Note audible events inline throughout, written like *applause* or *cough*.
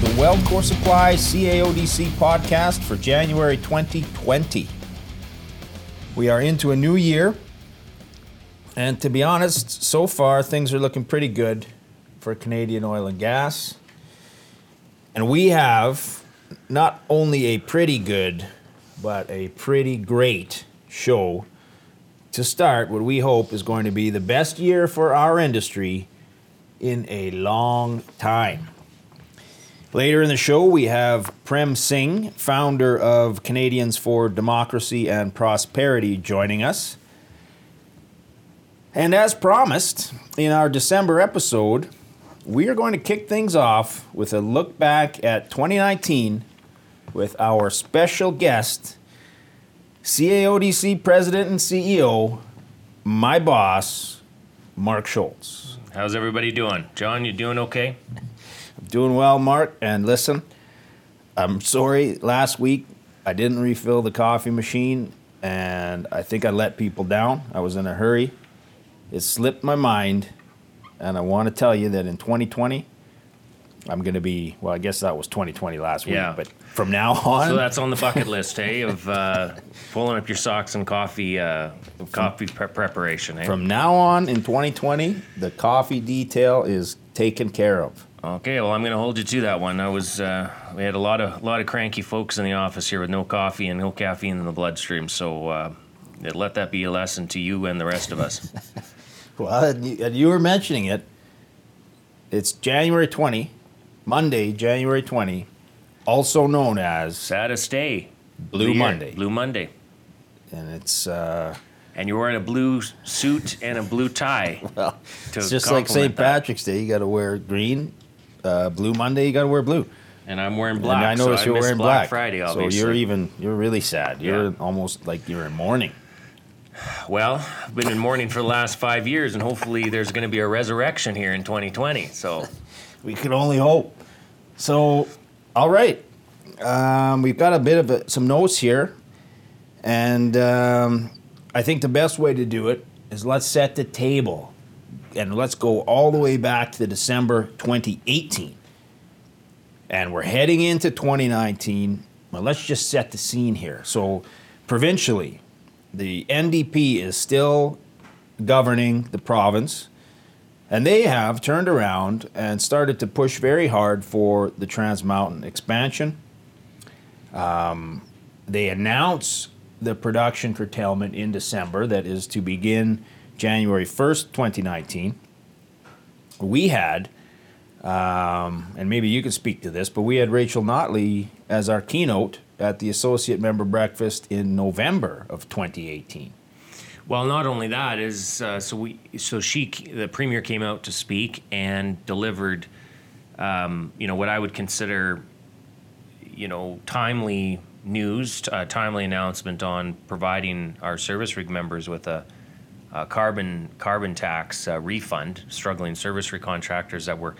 The Weld Core Supply CAODC podcast for January 2020. We are into a new year, and to be honest, so far things are looking pretty good for Canadian oil and gas. And we have not only a pretty good, but a pretty great show to start what we hope is going to be the best year for our industry in a long time. Later in the show, we have Prem Singh, founder of Canadians for Democracy and Prosperity, joining us. And as promised in our December episode, we are going to kick things off with a look back at 2019 with our special guest, CAODC President and CEO, my boss, Mark Scholz. How's everybody doing? John, you doing okay? I'm doing well, Mark. And listen, I'm sorry, last week I didn't refill the coffee machine and I think I let people down. I was in a hurry. It slipped my mind. And I want to tell you that in 2020, I'm going to be, well, I guess that was 2020 last week, Yeah. but from now on, So that's on the bucket list, hey, of uh, pulling up your socks and coffee, uh, coffee pre- preparation, eh? from now on in 2020, the coffee detail is taken care of. Okay, well, I'm going to hold you to that one. I was, uh, we had a lot of, lot of cranky folks in the office here with no coffee and no caffeine in the bloodstream. So uh, let that be a lesson to you and the rest of us. *laughs* Well, and you, and you were mentioning it. It's January 20, Monday, January 20, also known as Saddest day. Blue. Monday. Blue Monday. and it's uh, And you're wearing a blue suit and a blue tie. *laughs* well, it's just like St. Patrick's Day. You got to wear green. Uh, blue Monday, you got to wear blue. And I'm wearing black. and I noticed so you're missed wearing Black black. Friday, so you're even you're really sad. You're Yeah. almost like you're in mourning. Well, I've been in mourning for the last five years, and hopefully there's going to be a resurrection here in 2020. So, *laughs* We can only hope. So, all right, um, we've got a bit of a, some notes here, and um, I think the best way to do it is let's set the table, and let's go all the way back to December 2018, and we're heading into 2019. Well, let's just set the scene here. So, provincially, the NDP is still governing the province. And they have turned around and started to push very hard for the Trans Mountain expansion. Um, they announce the production curtailment in December that is to begin January 1st, 2019. We had, um, and maybe you can speak to this, but we had Rachel Notley as our keynote at the associate member breakfast in November of 2018. well, not only that is uh, so we so she the premier came out to speak and delivered, um, you know, what I would consider, you know, timely news, a timely announcement on providing our service rig members with a. a carbon carbon tax uh, refund, struggling service contractors that were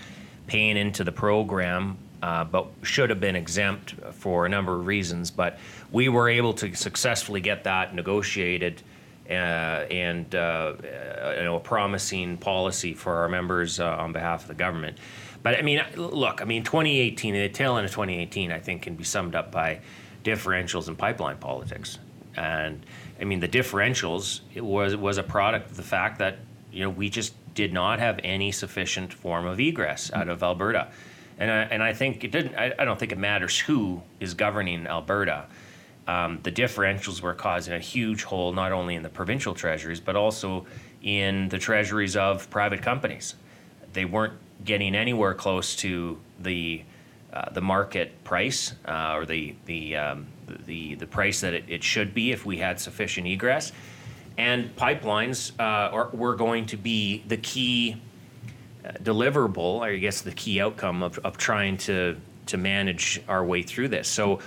paying into the program, uh, but should have been exempt for a number of reasons. But we were able to successfully get that negotiated, uh, and uh, uh, you know, a promising policy for our members uh, on behalf of the government. But I mean, look, I mean, 2018, the tail end of 2018, I think, can be summed up by differentials in pipeline politics. And I mean, the differentials it was was a product of the fact that you know we just did not have any sufficient form of egress out of Alberta, and I, and I think it didn't. I, I don't think it matters who is governing Alberta. Um, the differentials were causing a huge hole not only in the provincial treasuries but also in the treasuries of private companies. They weren't getting anywhere close to the uh, the market price uh, or the the, um, the the price that it, it should be if we had sufficient egress. And pipelines uh, are, were going to be the key uh, deliverable, or I guess the key outcome of, of trying to to manage our way through this. So,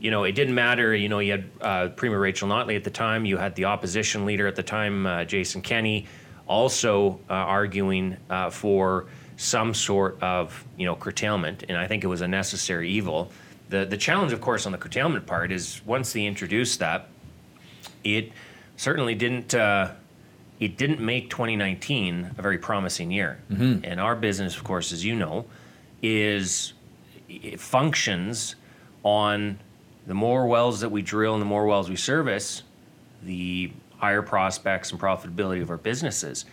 you know, it didn't matter. You know, you had uh, Premier Rachel Notley at the time. You had the opposition leader at the time, uh, Jason Kenney, also uh, arguing uh, for some sort of you know curtailment, and I think it was a necessary evil. The the challenge, of course, on the curtailment part is once they introduced that, it certainly didn't. Uh, it didn't make 2019 a very promising year. And our business, of course, as you know, is it functions on the more wells that we drill and the more wells we service, the higher prospects and profitability of our businesses.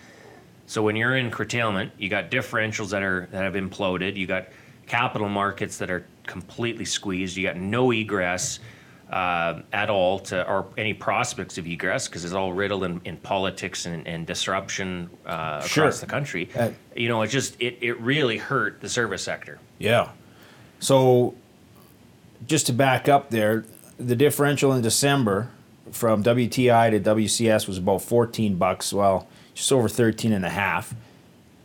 So when you're in curtailment, you got differentials that are that have imploded. You got capital markets that are completely squeezed. You got no egress uh, at all to or any prospects of egress because it's all riddled in, in politics and, and disruption uh, Sure. across the country. Uh, you know, it just it, it really hurt the service sector. Yeah. So, just to back up there, the differential in December from WTI to WCS was about 14 bucks. Well, just over 13 and a half.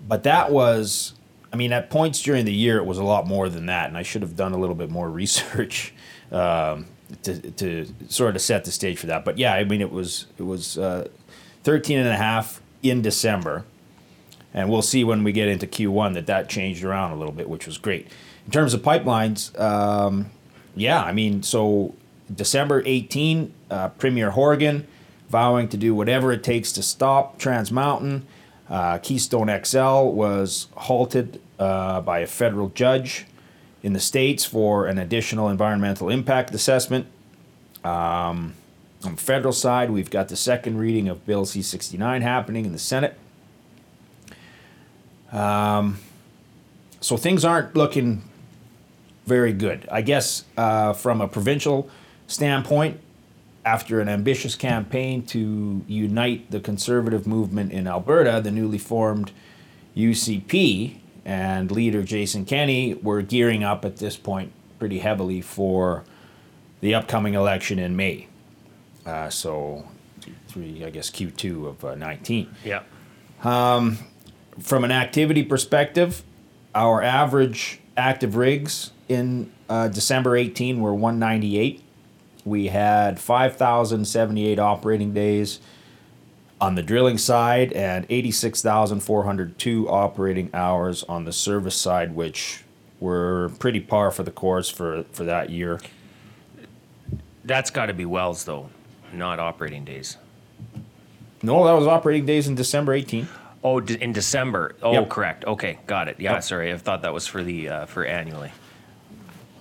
But that was, I mean, at points during the year, it was a lot more than that. And I should have done a little bit more *laughs* research um, to, to sort of set the stage for that. But yeah, I mean, it was, it was uh, 13 and a half in December. And we'll see when we get into Q1 that that changed around a little bit, which was great. In terms of pipelines, um, yeah, I mean, so December 18, uh, Premier Horgan vowing to do whatever it takes to stop Trans Mountain. Uh, Keystone XL was halted uh, by a federal judge in the States for an additional environmental impact assessment. Um, on the federal side, we've got the second reading of Bill C 69 happening in the Senate. Um, so things aren't looking very good. I guess uh, from a provincial standpoint, after an ambitious campaign to unite the conservative movement in Alberta, the newly formed UCP and leader Jason Kenney were gearing up at this point pretty heavily for the upcoming election in May. Uh, so, three, I guess Q2 of uh, 19 Yeah. from an activity perspective, our average active rigs in uh, December 18 were 198. We had 5,078 operating days on the drilling side and 86,402 operating hours on the service side, which were pretty par for the course for, for that year. That's got to be wells though, not operating days. No, that was operating days in December 18. Oh, de- in December. Oh, Yep. correct. Okay, got it. Yeah, Yep. sorry. I thought that was for the uh, for annually.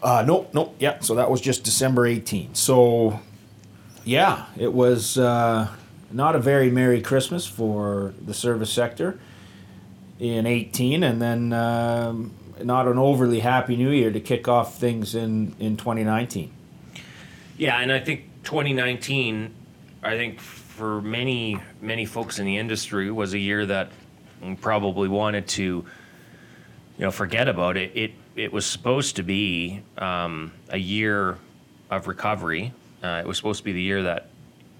Uh, nope, nope. Yeah, so that was just December 18. So, yeah, it was uh, not a very Merry Christmas for the service sector in 18, and then um, not an overly Happy New Year to kick off things in, in 2019. Yeah, and I think 2019, I think for many many folks in the industry was a year that probably wanted to, you know, forget about it. It it was supposed to be um, a year of recovery. Uh, it was supposed to be the year that,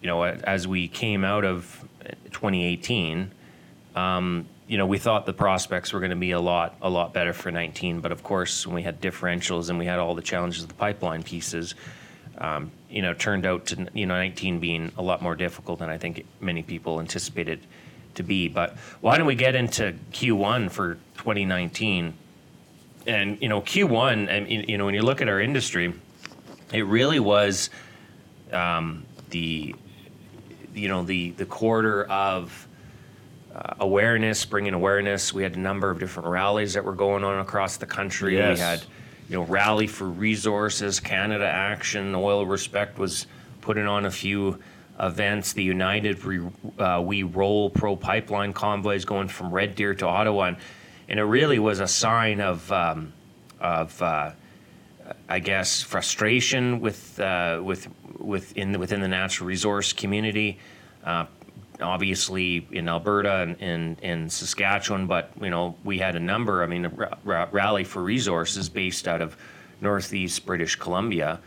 you know, as we came out of 2018. Um, you know, we thought the prospects were going to be a lot, a lot better for 19. But of course, when we had differentials and we had all the challenges of the pipeline pieces, um, you know, turned out to you know 19 being a lot more difficult than I think many people anticipated to be. But why don't we get into Q1 for 2019? And you know, Q1, and you know, when you look at our industry, it really was um, the you know the the quarter of uh, awareness, bringing awareness. We had a number of different rallies that were going on across the country. Yes. We had you know rally for resources, Canada Action, Oil Respect was putting on a few events. The United Re, uh, We Roll Pro Pipeline convoys going from Red Deer to Ottawa, and, and it really was a sign of um, of uh, I guess frustration with uh, with within the, within the natural resource community. Uh, obviously in Alberta and in, in Saskatchewan, but you know we had a number. I mean, a ra- rally for resources based out of Northeast British Columbia.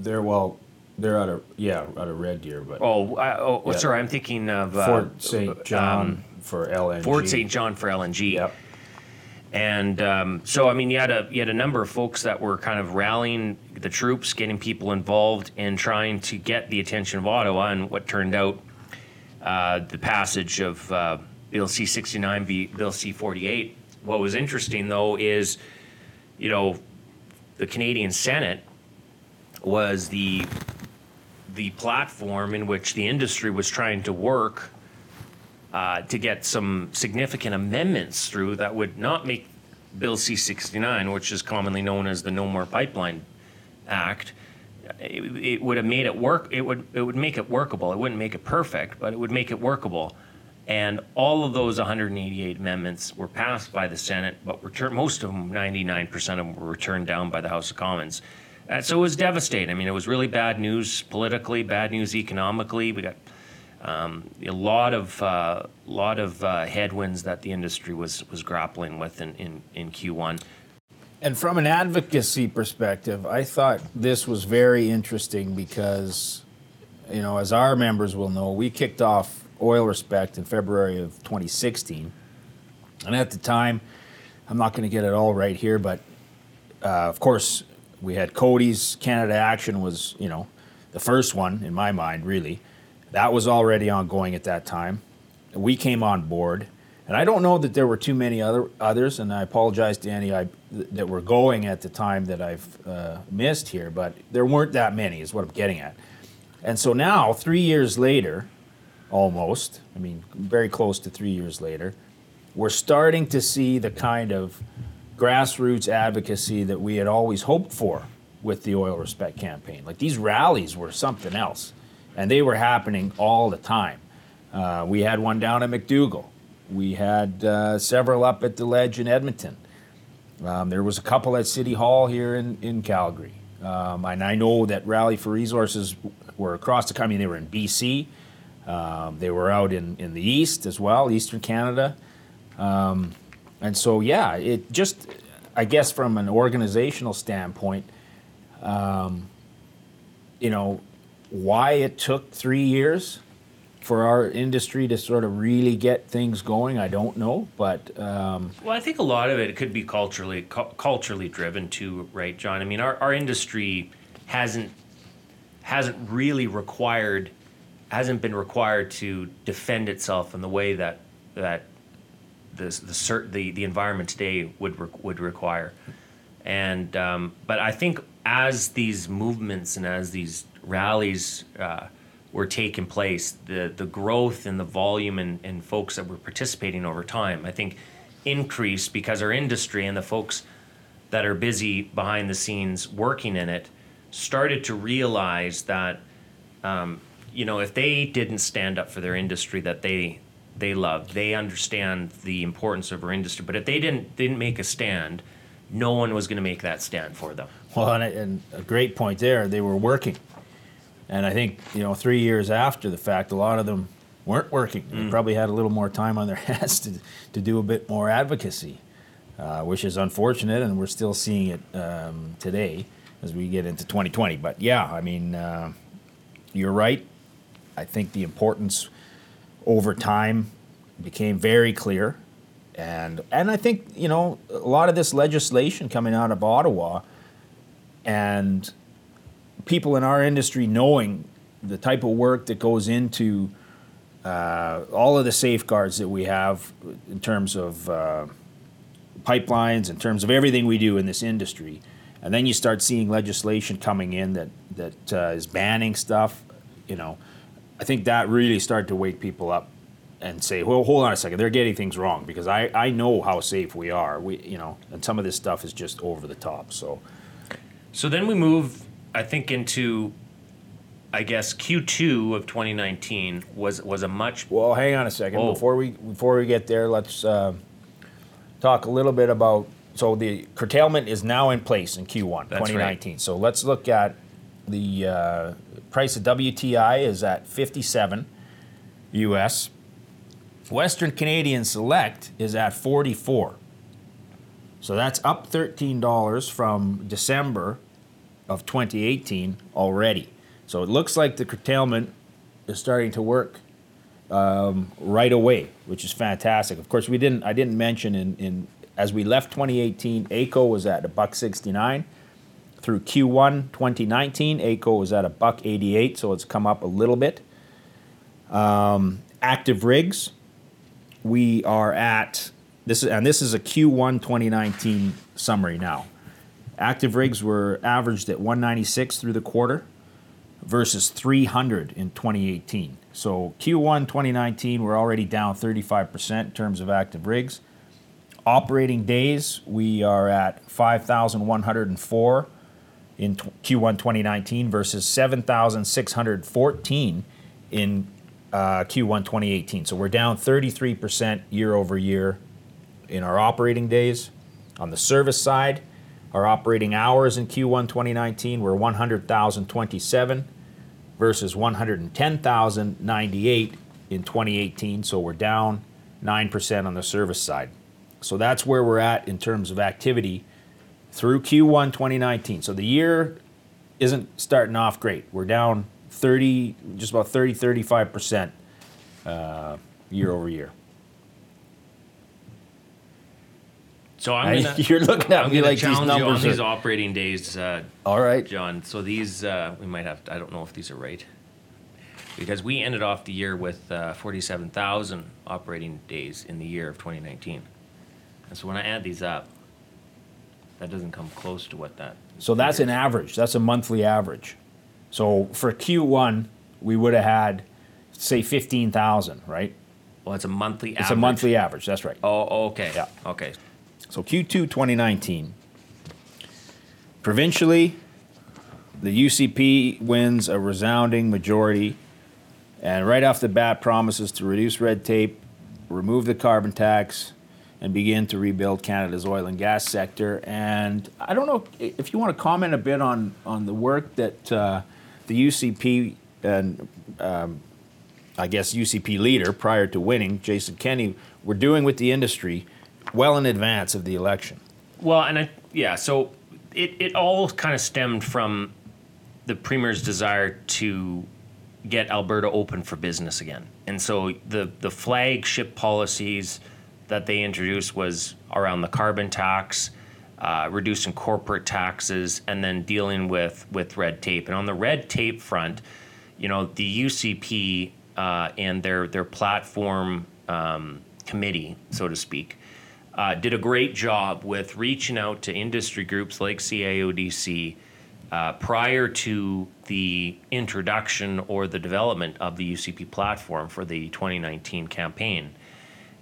They're, well, they're out of, yeah, out of Red Deer, but Oh, I, oh, Yeah. sorry, I'm thinking of uh, Fort St. John um, for LNG. Fort St. John for LNG. Yep. And um, so, I mean, you had a you had a number of folks that were kind of rallying the troops, getting people involved, and trying to get the attention of Ottawa. And what turned out, uh, the passage of uh, Bill C sixty nine, Bill C forty eight. What was interesting though is, you know, the Canadian Senate was the the platform in which the industry was trying to work uh, to get some significant amendments through that would not make Bill C-69, which is commonly known as the No More Pipeline Act, it, it would have made it work. It would it would make it workable. It wouldn't make it perfect, but it would make it workable. And all of those 188 amendments were passed by the Senate, but returned, most of them, 99% of them, were returned down by the House of Commons. Uh, so it was devastating. I mean, it was really bad news politically, bad news economically. We got um, a lot of uh, lot of uh, headwinds that the industry was was grappling with in, in, in Q1. And from an advocacy perspective, I thought this was very interesting because, you know, as our members will know, we kicked off Oil Respect in February of 2016. And at the time, I'm not going to get it all right here, but uh, of course, we had Cody's Canada Action was, you know, the first one in my mind, really. That was already ongoing at that time. We came on board, and I don't know that there were too many other others. And I apologize to any I, that were going at the time that I've uh, missed here, but there weren't that many. Is what I'm getting at. And so now, three years later, almost, I mean, very close to three years later, we're starting to see the kind of grassroots advocacy that we had always hoped for with the Oil Respect campaign. Like these rallies were something else, and they were happening all the time. Uh, we had one down at McDougall. We had uh, several up at the Ledge in Edmonton. Um, there was a couple at City Hall here in, in Calgary. Um, and I know that Rally for Resources were across the country. They were in BC. Um, they were out in, in the east as well, Eastern Canada. Um, and so, yeah, it just, I guess, from an organizational standpoint, um, you know, why it took three years for our industry to sort of really get things going, I don't know. But um, well, I think a lot of it could be culturally cu- culturally driven too, right, John? I mean, our, our industry hasn't hasn't really required hasn't been required to defend itself in the way that that the the cert, the, the environment today would re- would require. And um, but I think as these movements and as these rallies uh, were taking place, the the growth and the volume and, and folks that were participating over time, I think increased because our industry and the folks that are busy behind the scenes working in it started to realize that um, you know, if they didn't stand up for their industry that they they love, they understand the importance of our industry. But if they didn't didn't make a stand, no one was going to make that stand for them. Well, and, and a great point there. They were working, and I think you know, three years after the fact, a lot of them weren't working. They mm. probably had a little more time on their *laughs* hands to to do a bit more advocacy, uh, which is unfortunate, and we're still seeing it um, today as we get into 2020. But yeah, I mean, uh, you're right. I think the importance over time became very clear. And, and I think, you know, a lot of this legislation coming out of Ottawa and people in our industry knowing the type of work that goes into uh, all of the safeguards that we have in terms of uh, pipelines, in terms of everything we do in this industry. And then you start seeing legislation coming in that, that uh, is banning stuff, you know. I think that really started to wake people up and say, well, hold on a second, they're getting things wrong because I, I know how safe we are. We, you know, and some of this stuff is just over the top. So, so then we move, I think, into, I guess Q2 of 2019 was was a much. Well, hang on a second oh. before we before we get there. Let's uh, talk a little bit about. So the curtailment is now in place in Q1 That's 2019. Right. So let's look at the uh, price of WTI is at 57 US. Western Canadian Select is at 44. So that's up $13 from December of 2018 already. So it looks like the curtailment is starting to work um, right away, which is fantastic. Of course, we didn't. I didn't mention in, in as we left 2018, AECO was at a buck 69 through Q1 2019, AECO was at a buck 88, so it's come up a little bit. Um, active rigs, we are at this is and this is a Q1 2019 summary now. Active rigs were averaged at 196 through the quarter versus 300 in 2018. So Q1 2019 we're already down 35% in terms of active rigs. operating days, we are at 5,104 in tw- Q1 2019 versus 7,614 in uh, Q1 2018. So we're down 33% year over year in our operating days. On the service side, our operating hours in Q1 2019 were 100,027 versus 110,098 in 2018. So we're down 9% on the service side. So that's where we're at in terms of activity through Q1 2019. So the year isn't starting off great. We're down 30, just about 30, 35% uh, year over year. So I'm gonna, *laughs* you're looking at I'm me like these challenge you on numbers these operating days, uh, All right. John. So these uh, we might have. To, I don't know if these are right because we ended off the year with uh, 47,000 operating days in the year of 2019. And so when I add these up, that doesn't come close to what that. So that's an average. That's a monthly average. So for Q1, we would have had, say, 15,000, right? Well, it's a monthly. It's a monthly average. That's right. Oh, okay. Yeah. Okay. So Q2 2019. Provincially, the UCP wins a resounding majority and right off the bat promises to reduce red tape, remove the carbon tax, and begin to rebuild Canada's oil and gas sector. And I don't know if you want to comment a bit on, on the work that uh, the UCP and um, I guess UCP leader prior to winning, Jason Kenney, were doing with the industry well in advance of the election. Well, and I, yeah, so it, it all kind of stemmed from the premier's desire to get Alberta open for business again. And so the, the flagship policies that they introduced was around the carbon tax, uh, reducing corporate taxes, and then dealing with, with red tape. And on the red tape front, you know, the UCP uh, and their, their platform um, committee, so to speak, uh, did a great job with reaching out to industry groups like CAODC uh, prior to the introduction or the development of the UCP platform for the 2019 campaign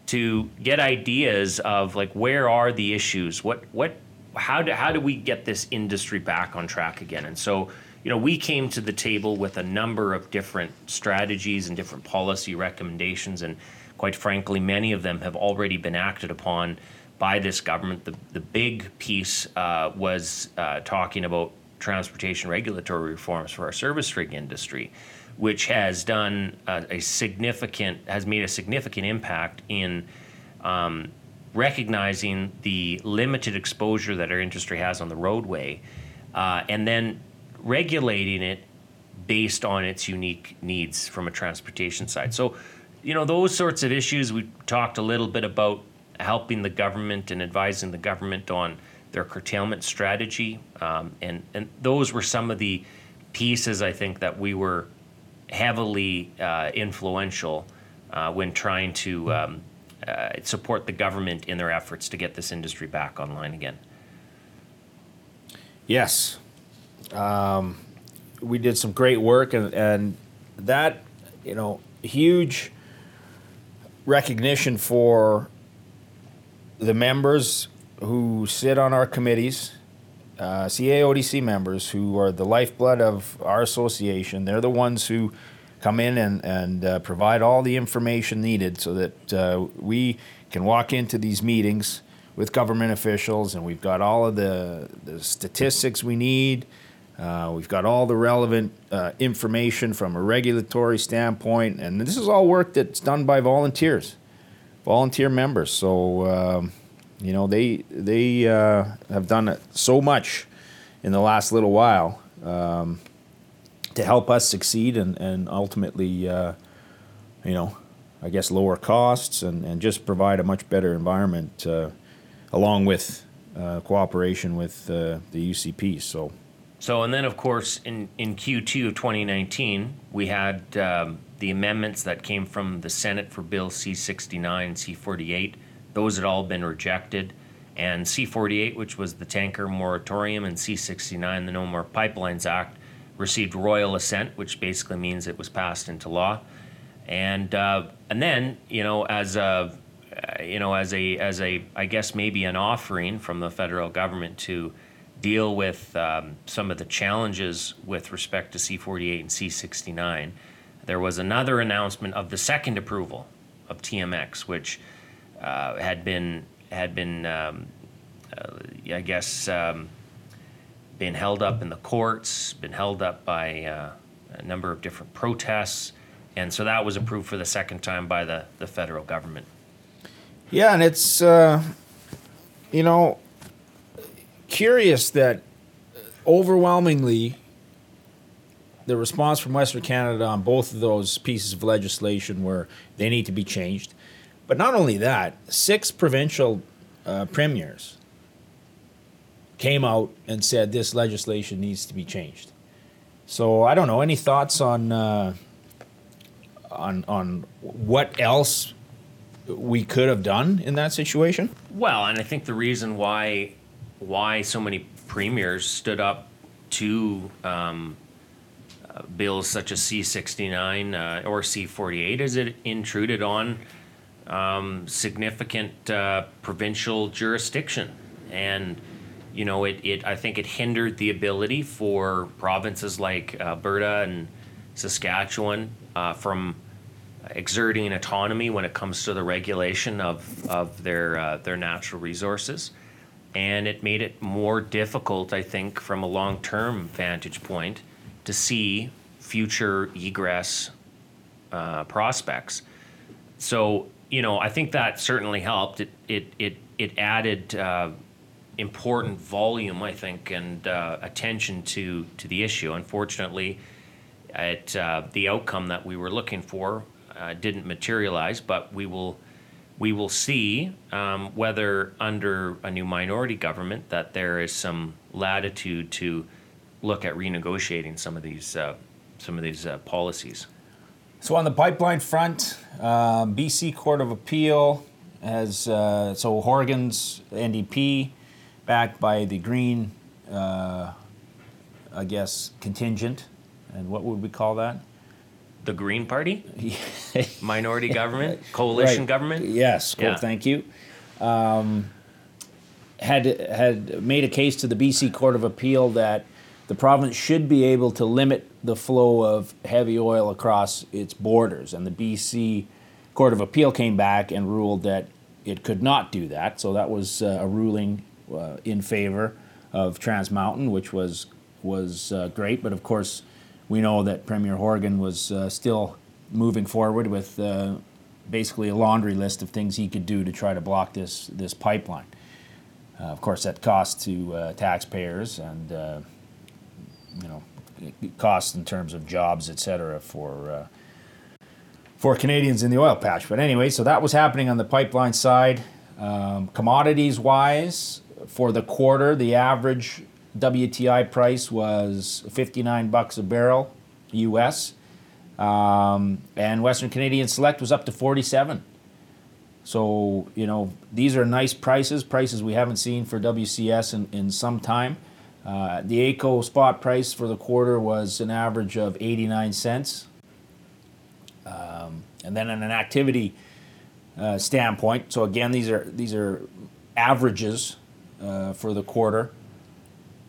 to get ideas of like where are the issues? What what how do how do we get this industry back on track again? And so you know we came to the table with a number of different strategies and different policy recommendations and quite frankly many of them have already been acted upon by this government the the big piece uh, was uh, talking about transportation regulatory reforms for our service rig industry which has done a, a significant has made a significant impact in um, recognizing the limited exposure that our industry has on the roadway, uh, and then regulating it based on its unique needs from a transportation side. So, you know, those sorts of issues we talked a little bit about helping the government and advising the government on their curtailment strategy, um, and and those were some of the pieces I think that we were heavily uh, influential uh, when trying to um, uh, support the government in their efforts to get this industry back online again. Yes. Um, we did some great work, and, and that, you know, huge recognition for the members who sit on our committees, uh, CAODC members who are the lifeblood of our association. They're the ones who come in and, and uh, provide all the information needed so that uh, we can walk into these meetings with government officials and we've got all of the, the statistics we need. Uh, we've got all the relevant uh, information from a regulatory standpoint, and this is all work that's done by volunteers, volunteer members. So, um, you know, they they uh, have done so much in the last little while um, to help us succeed and and ultimately, uh, you know, I guess lower costs and and just provide a much better environment, uh, along with uh, cooperation with the UCP. So. So, and then of course, in, in Q2 of 2019, we had um, the amendments that came from the Senate for Bill C 69, C 48. Those had all been rejected. And C 48, which was the tanker moratorium, and C 69, the No More Pipelines Act, received royal assent, which basically means it was passed into law. And, uh, and then, you know, as of, you know, as a as a I guess maybe an offering from the federal government to deal with um, some of the challenges with respect to C48 and C69. There was another announcement of the second approval of TMX, which uh, had been had been um, uh, I guess um, been held up in the courts, been held up by uh, a number of different protests, and so that was approved for the second time by the the federal government. Yeah, and it's uh, you know curious that overwhelmingly the response from Western Canada on both of those pieces of legislation were they need to be changed. But not only that, six provincial uh, premiers came out and said this legislation needs to be changed. So I don't know. Any thoughts on uh, on on what else we could have done in that situation? Well, and I think the reason why why so many premiers stood up to um, uh, bills such as C69 uh, or C48 is it intruded on um, significant uh, provincial jurisdiction. And, you know, it, it, I think it hindered the ability for provinces like Alberta and Saskatchewan uh, from exerting autonomy when it comes to the regulation of, of their, uh, their natural resources and it made it more difficult, I think, from a long term vantage point to see future egress uh, prospects. So, you know, I think that certainly helped. It, it, it, it added uh, important volume, I think, and uh, attention to, to the issue. Unfortunately, it, uh, the outcome that we were looking for uh, didn't materialize, but we will we will see um, whether under a new minority government that there is some latitude to look at renegotiating some of these uh, some of these uh, policies. So on the pipeline front, uh, BC Court of Appeal has uh, so Horgan's NDP backed by the Green, uh, I guess contingent, and what would we call that? The Green Party, *laughs* minority government, coalition right. government. Yes, cool, yeah. thank you. Um, had had made a case to the BC Court of Appeal that the province should be able to limit the flow of heavy oil across its borders, and the BC Court of Appeal came back and ruled that it could not do that. So that was uh, a ruling uh, in favor of Trans Mountain, which was was uh, great. But of course, we know that Premier Horgan was uh, still moving forward with uh, basically a laundry list of things he could do to try to block this this pipeline. Uh, of course, that cost to uh, taxpayers and uh, you know costs in terms of jobs, et cetera, for uh, for Canadians in the oil patch. But anyway, so that was happening on the pipeline side. Um, commodities wise, for the quarter, the average WTI price was 59 bucks a barrel US. Um, and Western Canadian Select was up to 47. So, you know, these are nice prices, prices we haven't seen for WCS in, in some time. Uh, the AECO spot price for the quarter was an average of 89 cents. Um, and then, in an activity uh, standpoint, so again, these are these are averages uh, for the quarter.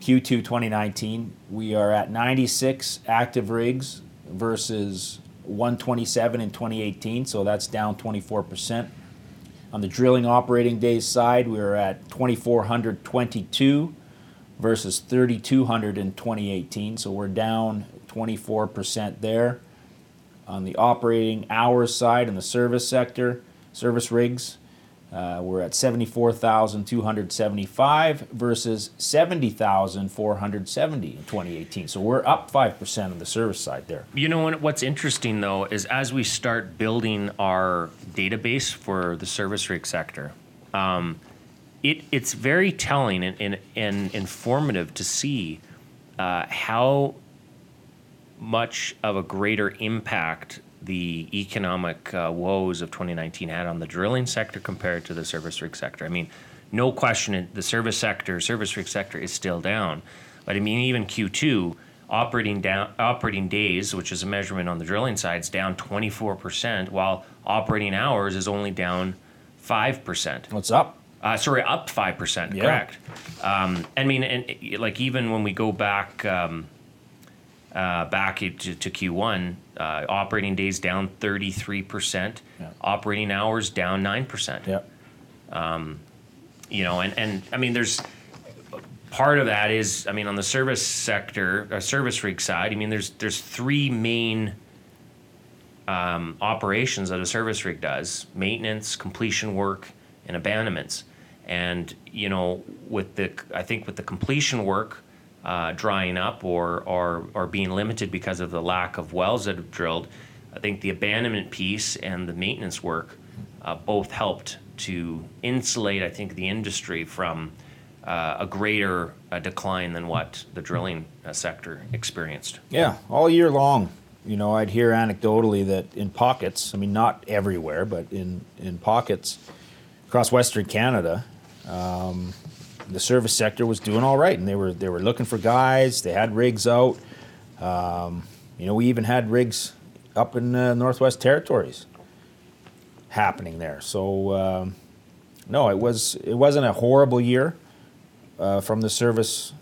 Q2 2019, we are at 96 active rigs versus 127 in 2018, so that's down 24%. On the drilling operating days side, we are at 2,422 versus 3,200 in 2018, so we're down 24% there. On the operating hours side in the service sector, service rigs, uh, we're at 74,275 versus 70,470 in 2018. So we're up 5% on the service side there. You know what's interesting though is as we start building our database for the service rig sector, um, it, it's very telling and, and, and informative to see uh, how much of a greater impact the economic uh, woes of 2019 had on the drilling sector compared to the service rig sector. I mean, no question, the service sector, service rig sector is still down. But I mean, even Q2 operating down, operating days, which is a measurement on the drilling side, is down 24%, while operating hours is only down five percent. What's up? Uh, sorry, up five percent. Yeah. Correct. Um, I mean, and like even when we go back um, uh, back to, to Q1, uh, operating days down thirty three percent. Yeah. Operating hours down nine percent. Yeah. You know, and and I mean, there's part of that is I mean on the service sector, uh, service rig side. I mean, there's there's three main um, operations that a service rig does: maintenance, completion work, and abandonments. And you know, with the I think with the completion work uh, drying up or or or being limited because of the lack of wells that have drilled, I think the abandonment piece and the maintenance work uh, both helped to insulate I think the industry from uh, a greater uh, decline than what the drilling uh, sector experienced. Yeah, all year long. You know, I'd hear anecdotally that in pockets, I mean, not everywhere, but in, in pockets across Western Canada, um, the service sector was doing all right, and they were they were looking for guys. They had rigs out. Um, you know, we even had rigs up in the Northwest Territories happening there. So um, no, it was it wasn't a horrible year uh, from the service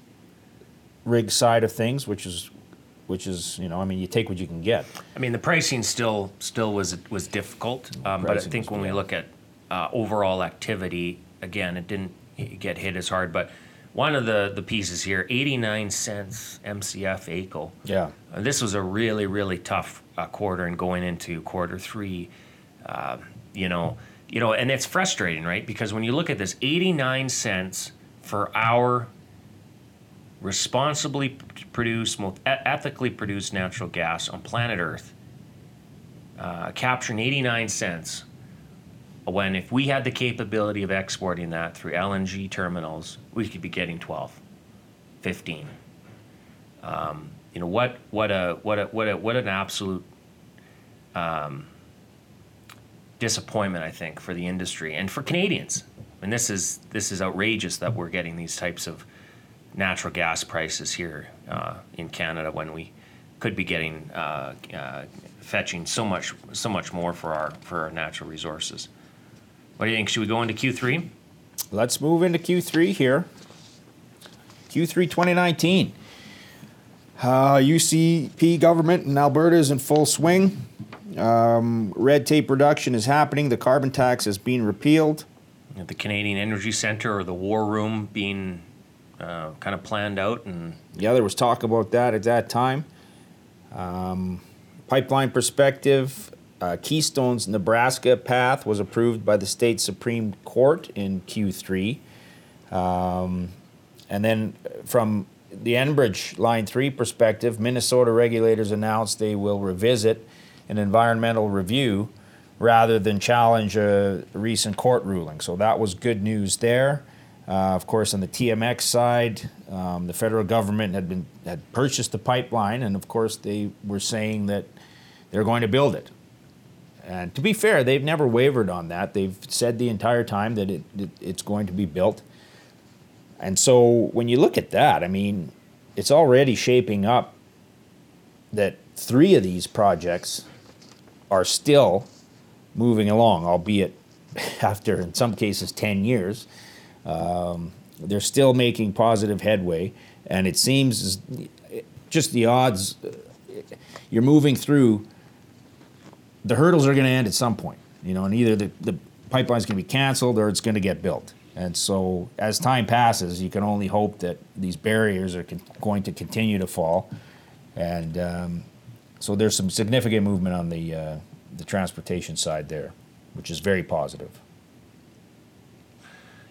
rig side of things, which is which is you know I mean you take what you can get. I mean, the pricing still still was was difficult, um, but I think when we look at uh, overall activity, again, it didn't get hit as hard. But one of the the pieces here, eighty nine cents MCF AECO. Yeah. Uh, this was a really really tough uh, quarter, and going into quarter three, uh, you know, you know, and it's frustrating, right? Because when you look at this, eighty nine cents for our responsibly produced, most ethically produced natural gas on planet Earth, uh, capturing 89 cents. When if we had the capability of exporting that through LNG terminals, we could be getting 12, 15. Um, you know what? What a what a what a what an absolute um, disappointment I think for the industry and for Canadians. And this is this is outrageous that we're getting these types of natural gas prices here uh, in Canada when we could be getting uh, uh, fetching so much so much more for our for our natural resources. What do you think? Should we go into Q three? Let's move into Q3 here. Q3 2019. Uh, UCP government in Alberta is in full swing. Um, red tape reduction is happening. The carbon tax is being repealed. The Canadian Energy Centre or the War Room being uh, kind of planned out and Yeah, there was talk about that at that time. Um, pipeline perspective, uh, Keystone's Nebraska path was approved by the state Supreme Court in Q3. Um, and then from the Enbridge Line 3 perspective, Minnesota regulators announced they will revisit an environmental review rather than challenge a recent court ruling. So that was good news there. Uh, of course, on the TMX side, um, the federal government had been had purchased the pipeline, and of course, they were saying that they're going to build it. And to be fair, they've never wavered on that. They've said the entire time that it, it it's going to be built. And so when you look at that, I mean, it's already shaping up that three of these projects are still moving along, albeit *laughs* after, in some cases, 10 years. Um, they're still making positive headway, and it seems just the odds you're moving through, the hurdles are going to end at some point, you know, and either the, the pipeline's going to be canceled or it's going to get built. And so, as time passes, you can only hope that these barriers are con- going to continue to fall. And um, so, there's some significant movement on the, uh, the transportation side there, which is very positive.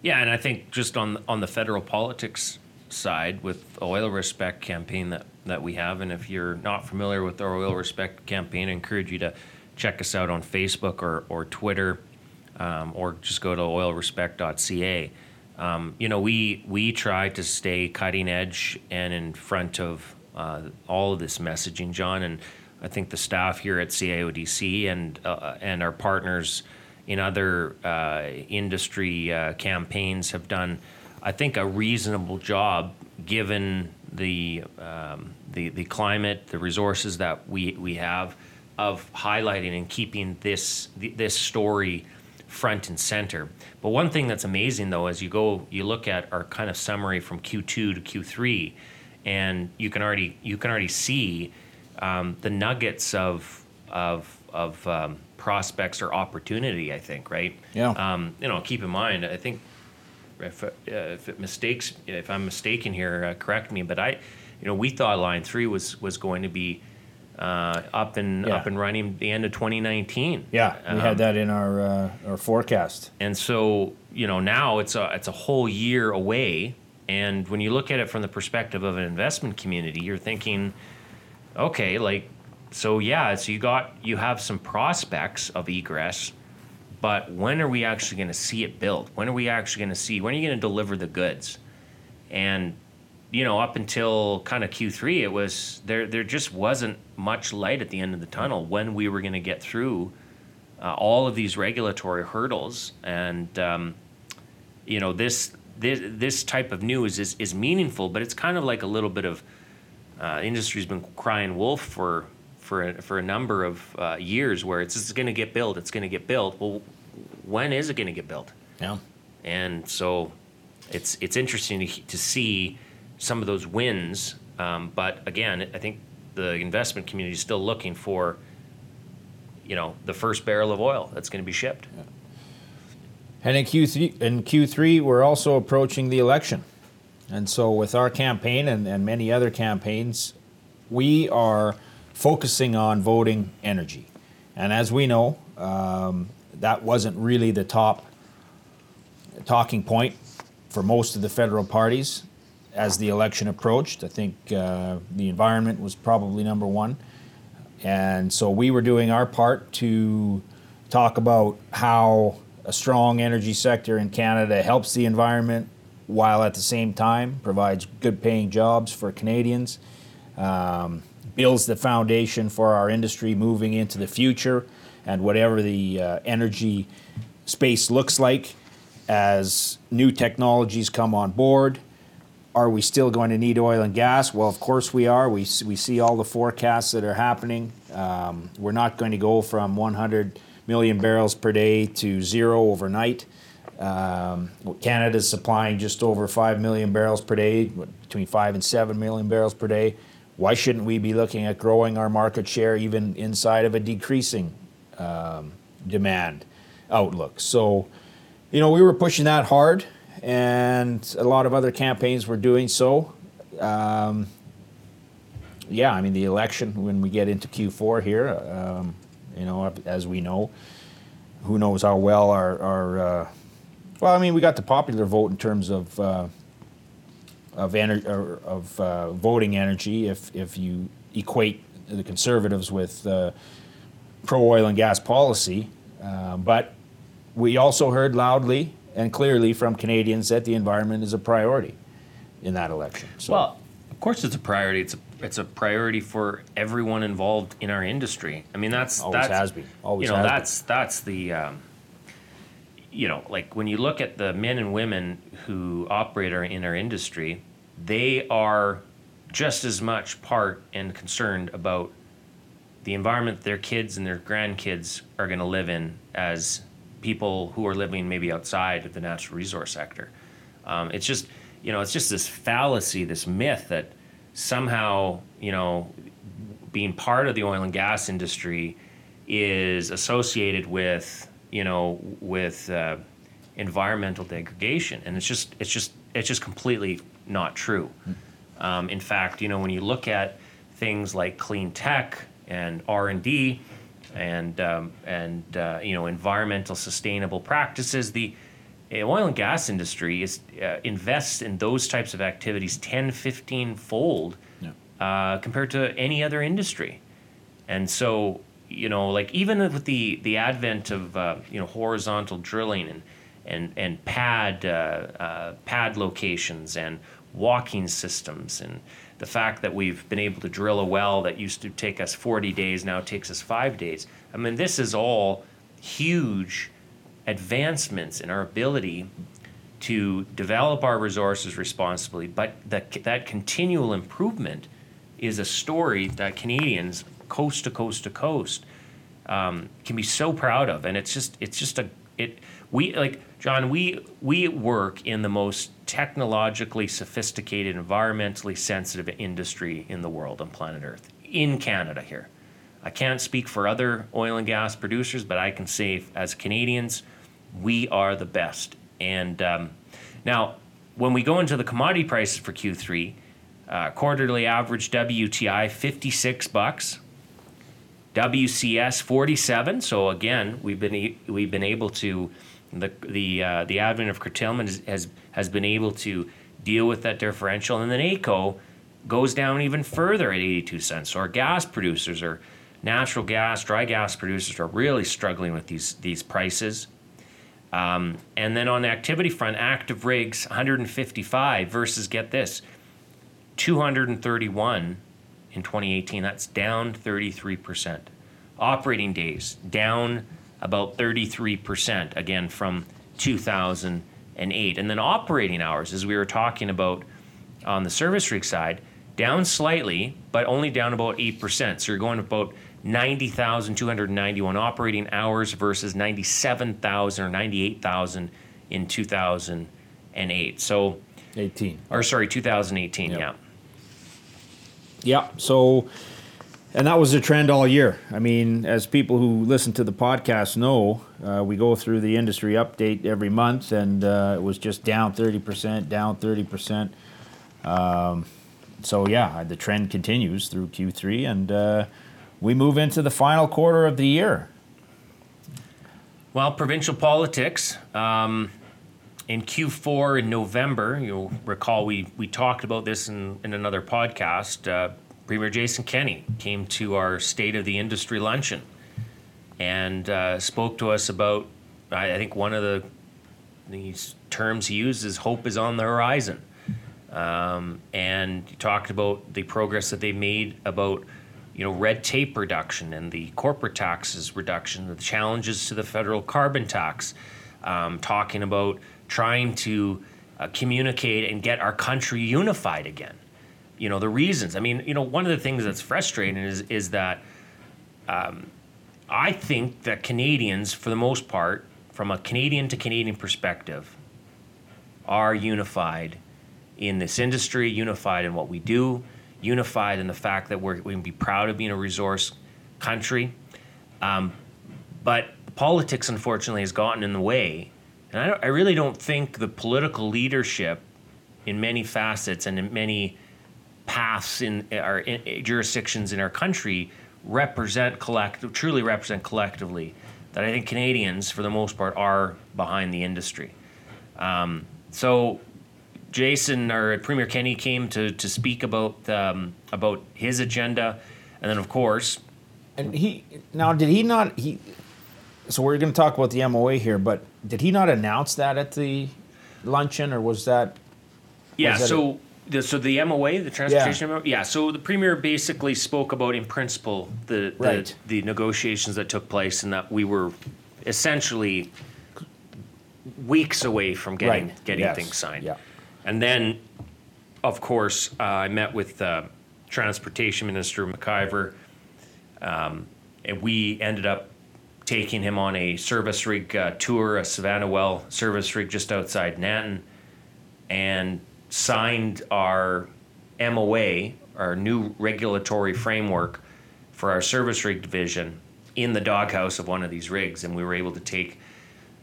Yeah, and I think just on on the federal politics side with the Oil Respect campaign that, that we have, and if you're not familiar with our Oil Respect campaign, I encourage you to check us out on Facebook or, or Twitter, um, or just go to oilrespect.ca. Um, you know, we we try to stay cutting edge and in front of uh, all of this messaging, John, and I think the staff here at CAODC and uh, and our partners in other uh, industry uh, campaigns have done, I think, a reasonable job given the um, the the climate, the resources that we we have, of highlighting and keeping this this story front and center. But one thing that's amazing though, as you go, you look at our kind of summary from Q2 to Q3, and you can already you can already see um, the nuggets of of of um, prospects or opportunity. I think right. Yeah. Um, you know, keep in mind, I think if, uh, if it mistakes, if I'm mistaken here, uh, correct me. But I, you know, we thought Line Three was was going to be uh, up and Yeah. up and running the end of 2019. Yeah, we Um, had that in our uh, our forecast. and so you know now it's a it's a whole year away. And when you look at it from the perspective of an investment community, you're thinking, okay, like so yeah, so you got you have some prospects of egress, but when are we actually going to see it built? When are we actually going to see? When are you going to deliver the goods? And you know, up until kind of Q3, it was there. There just wasn't much light at the end of the tunnel when we were going to get through uh, all of these regulatory hurdles. And um, you know, this this this type of news is is meaningful, but it's kind of like a little bit of uh, industry's been crying wolf for for a, for a number of uh, years, where it's, it's going to get built, it's going to get built. Well, when is it going to get built? Yeah. and so it's it's interesting to, to see some of those wins. Um, but again, I think the investment community is still looking for, you know, the first barrel of oil that's going to be shipped. And in Q3, in Q3, we're also approaching the election. And so, with our campaign and, and many other campaigns, we are focusing on voting energy. And as we know, um, that wasn't really the top talking point for most of the federal parties as the election approached. I think uh, the environment was probably number one. And so we were doing our part to talk about how a strong energy sector in Canada helps the environment while at the same time provides good paying jobs for Canadians, um, builds the foundation for our industry moving into the future and whatever the uh, energy space looks like as new technologies come on board. Are we still going to need oil and gas? Well, of course we are. We, we see all the forecasts that are happening. Um, we're not going to go from 100 million barrels per day to zero overnight. Um, Canada's supplying just over 5 million barrels per day, between 5 and 7 million barrels per day. Why shouldn't we be looking at growing our market share even inside of a decreasing um, demand outlook? So, you know, we were pushing that hard, and a lot of other campaigns were doing so. Um, yeah, I mean, the election, when we get into Q4 here, um, you know, as we know, who knows how well our, our uh, well, I mean, we got the popular vote in terms of uh, of ener- of uh, voting energy. If if you equate the conservatives with uh, pro oil and gas policy, uh, but we also heard loudly and clearly from Canadians that the environment is a priority in that election. So, Well, of course, it's a priority. It's a it's a priority for everyone involved in our industry. I mean, that's Always that's, has been. Always you know, has been. that's that's the um, you know, like when you look at the men and women who operate our, in our industry, they are just as much part and concerned about the environment their kids and their grandkids are going to live in as people who are living maybe outside of the natural resource sector. Um, it's just, you know, it's just this fallacy, this myth that somehow, you know, being part of the oil and gas industry is associated with, you know, with uh, environmental degradation, and it's just, it's just, it's just completely not true. Um, in fact, you know, when you look at things like clean tech and R and D, and um, and uh, you know environmental sustainable practices, the uh, oil and gas industry is uh, invests in those types of activities 10, 15 fold Yeah. uh, compared to any other industry. And so, you know, like even with the the advent of uh, you know horizontal drilling and and and pad uh, uh, pad locations and walking systems and the fact that we've been able to drill a well that used to take us 40 days now takes us five days. I mean, this is all huge advancements in our ability to develop our resources responsibly, but that that continual improvement is a story that Canadians, coast to coast to coast, um, can be so proud of, and it's just it's just a it we like John. We we work in the most technologically sophisticated, environmentally sensitive industry in the world on planet Earth. In Canada, here, I can't speak for other oil and gas producers, but I can say as Canadians, we are the best. And um, now, when we go into the commodity prices for Q3, uh, quarterly average WTI 56 bucks, WCS 47. So again, we've been we've been able to the the uh, the advent of curtailment has, has has been able to deal with that differential, and then AECO goes down even further at 82 cents. So our gas producers are natural gas, dry gas producers are really struggling with these these prices. Um, and then on the activity front, active rigs 155 versus get this 231 in 2018. That's down 33%. Operating days down about 33% again from 2008. And then operating hours, as we were talking about on the service rig side, down slightly, but only down about 8%. So you're going about 90,291 operating hours versus 97,000 or 98,000 in 2008. So 18. Or sorry, 2018, yep. yeah. Yeah. So, and that was the trend all year. I mean, as people who listen to the podcast know, uh, we go through the industry update every month, and uh, it was just down 30%, down 30%. Um, so, yeah, the trend continues through Q3, and uh, we move into the final quarter of the year. Well, provincial politics. Um, in Q4 in November, you'll recall we, we talked about this in, in another podcast. Premier Jason Kenney came to our State of the Industry luncheon and uh, spoke to us about, I, I, think one of the these terms he used is hope is on the horizon. Um, and he talked about the progress that they made about you know, red tape reduction and the corporate taxes reduction, the challenges to the federal carbon tax, um, talking about trying to uh, communicate and get our country unified again. You know, the reasons. I mean, you know, one of the things that's frustrating is is that um, I think that Canadians, for the most part, from a Canadian to Canadian perspective, are unified in this industry, unified in what we do, unified in the fact that we're, we can be proud of being a resource country. Um, but politics, unfortunately, has gotten in the way. And I, I really don't think the political leadership in many facets and in many paths in our in, jurisdictions in our country represent collective, truly represent collectively that I think Canadians, for the most part, are behind the industry. Um, so Jason or Premier Kenney came to, to speak about um, about his agenda, and then of course, and he now did he not he. So we're going to talk about the MOA here, but did he not announce that at the luncheon, or was that? Yeah. Was that so. The, so the MOA, the transportation yeah. MOA, yeah. So the premier basically spoke about, in principle, the, right. the the negotiations that took place, and that we were essentially weeks away from getting right. getting yes. things signed. Yeah. And then, of course, uh, I met with uh, Transportation Minister McIver, um, and we ended up taking him on a service rig uh, tour, a Savanna Well service rig just outside Nanton, and signed our MOA, our new regulatory framework for our service rig division in the doghouse of one of these rigs. And we were able to take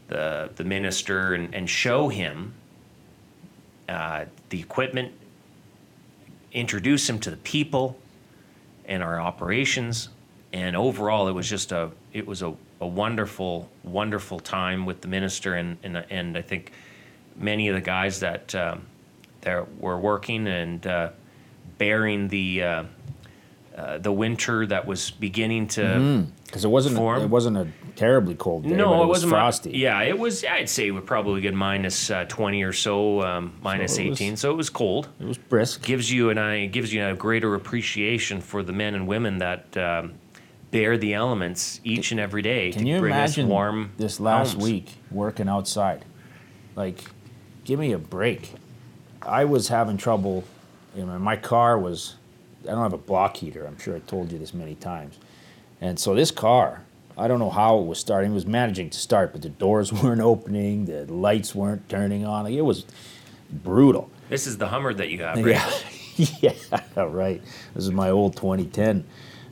the, the minister and, and show him uh, the equipment, introduce him to the people and our operations. And overall, it was just a it was a, a wonderful wonderful time with the minister and and, and I think many of the guys that um, that were working and uh, bearing the uh, uh, the winter that was beginning to because mm-hmm. it wasn't form. it wasn't a terribly cold day. No, it, it wasn't frosty. yeah, it was. I'd say would probably get minus, uh, twenty or so, um, minus so eighteen. Was, so it was cold. It was brisk. Gives you and I gives you a greater appreciation for the men and women that um, bear the elements each and every day. Can you imagine warm this last homes. week working outside? Like, give me a break. I was having trouble. You know, my car was. I don't have a block heater. I'm sure I told you this many times. And so this car I don't know how it was starting. It was managing to start, but the doors *laughs* weren't opening, the lights weren't turning on. It was brutal. This is the Hummer that you have, right? Yeah, *laughs* yeah, right. This is my old 2010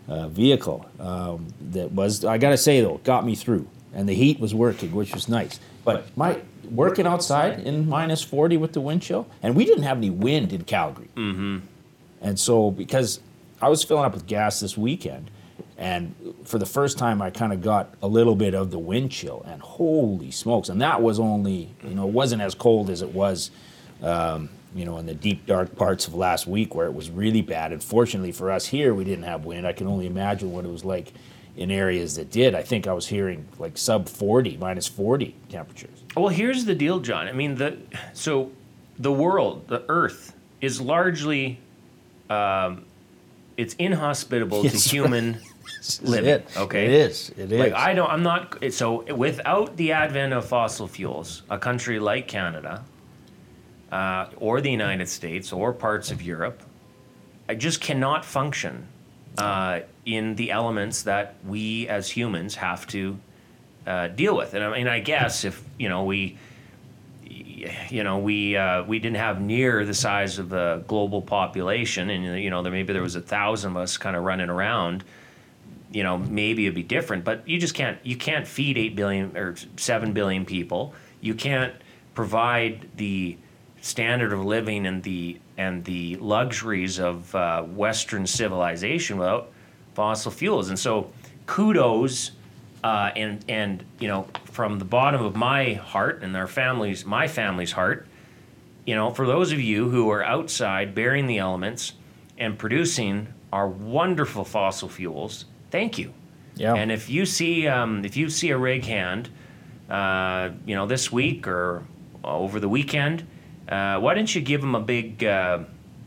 uh, vehicle. Um, that was, I gotta say though, got me through, and the heat was working, which was nice. But my working outside in minus 40 with the wind chill, and we didn't have any wind in Calgary. Mm-hmm. And so, because I was filling up with gas this weekend, and for the first time, I kind of got a little bit of the wind chill, and holy smokes! And that was only, you know, it wasn't as cold as it was, um, you know, in the deep dark parts of last week where it was really bad. And fortunately for us here, we didn't have wind. I can only imagine what it was like in areas that did. I think I was hearing like sub 40, minus 40 temperatures. Well, here's the deal, John. I mean, the so the world, the Earth, is largely um, it's inhospitable Yes, to human *laughs* is living. it. Okay, It is. It is. Like I don't, I'm not. So without the advent of fossil fuels, a country like Canada, uh, or the United States, or parts of Europe, I just cannot function uh, in the elements that we as humans have to uh, deal with. And I mean, I guess if you know we, you know, we uh, we didn't have near the size of the global population, and you know, there maybe there was a thousand of us kind of running around you know maybe it'd be different. But you just can't you can't feed 8 billion or 7 billion people. You can't provide the standard of living and the and the luxuries of uh, western civilization without fossil fuels. And so kudos uh, and and you know from the bottom of my heart and our families my family's heart you know, for those of you who are outside bearing the elements and producing our wonderful fossil fuels, thank you. Yeah. And if you see um, if you see a rig hand, uh, you know, this week or over the weekend, uh, why don't you give them a big uh,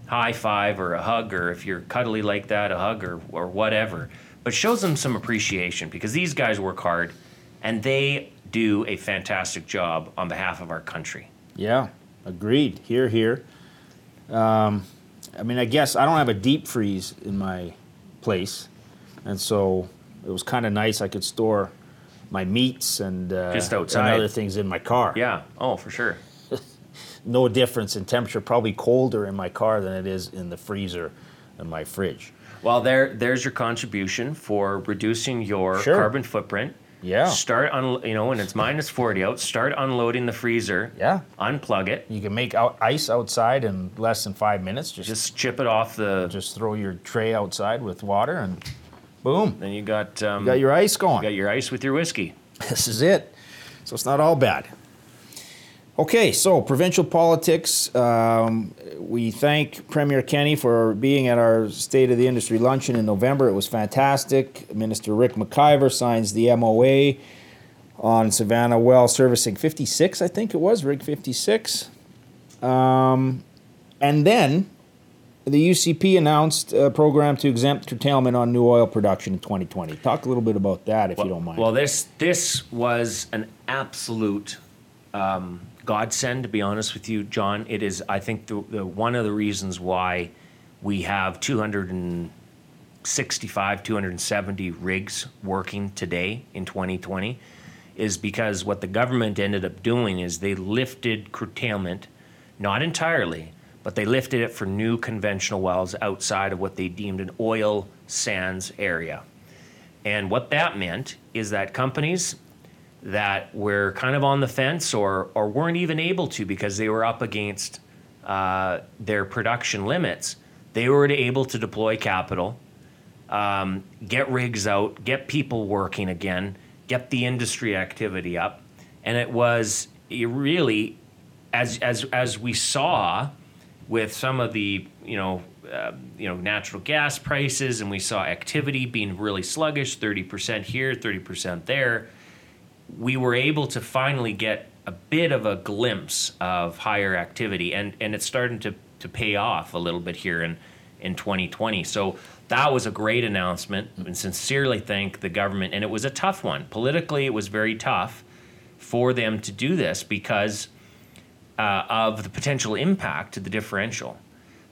high five or a hug, or if you're cuddly like that, a hug or or whatever. But shows them some appreciation because these guys work hard, and they do a fantastic job on behalf of our country. Yeah, agreed. Here, here. Um, I mean, I guess I don't have a deep freeze in my place, and so it was kind of nice. I could store my meats and uh, Just and other things in my car. Yeah. Oh, for sure. *laughs* No difference in temperature. Probably colder in my car than it is in the freezer in my fridge. Well, there, there's your contribution for reducing your Sure. carbon footprint. Yeah. Start on, you know, when it's minus 40 out, start unloading the freezer. Yeah. Unplug it. You can make out ice outside in less than five minutes. Just just, chip it off the. Just throw your tray outside with water and boom, then you got, um, you got your ice going. got your ice with your whiskey. *laughs* This is it. So it's not all bad. Okay, so provincial politics. Um, we thank Premier Kenney for being at our State of the Industry luncheon in November. It was fantastic. Minister Rick McIver signs the MOA on Savanna Well servicing 56, I think it was, Rig 56. Um, and then the UCP announced a program to exempt curtailment on new oil production in 2020. Talk a little bit about that, if you don't mind. Well, this this was an absolute um, godsend, to be honest with you, John. It is, I think, the, the one of the reasons why we have 265, 270 rigs working today in 2020 is because what the government ended up doing is they lifted curtailment, not entirely, but they lifted it for new conventional wells outside of what they deemed an oil sands area. And what that meant is that companies that were kind of on the fence or, or weren't even able to because they were up against uh, their production limits, they were able to deploy capital, um, get rigs out, get people working again, get the industry activity up. And it was it really, as, as, as we saw with some of the, you know, uh, you know, natural gas prices, and we saw activity being really sluggish, 30% here, 30% there we were able to finally get a bit of a glimpse of higher activity and, and it's starting to, to pay off a little bit here in, in 2020. So that was a great announcement and sincerely thank the government. And it was a tough one. Politically, it was very tough for them to do this because uh, of the potential impact to the differential.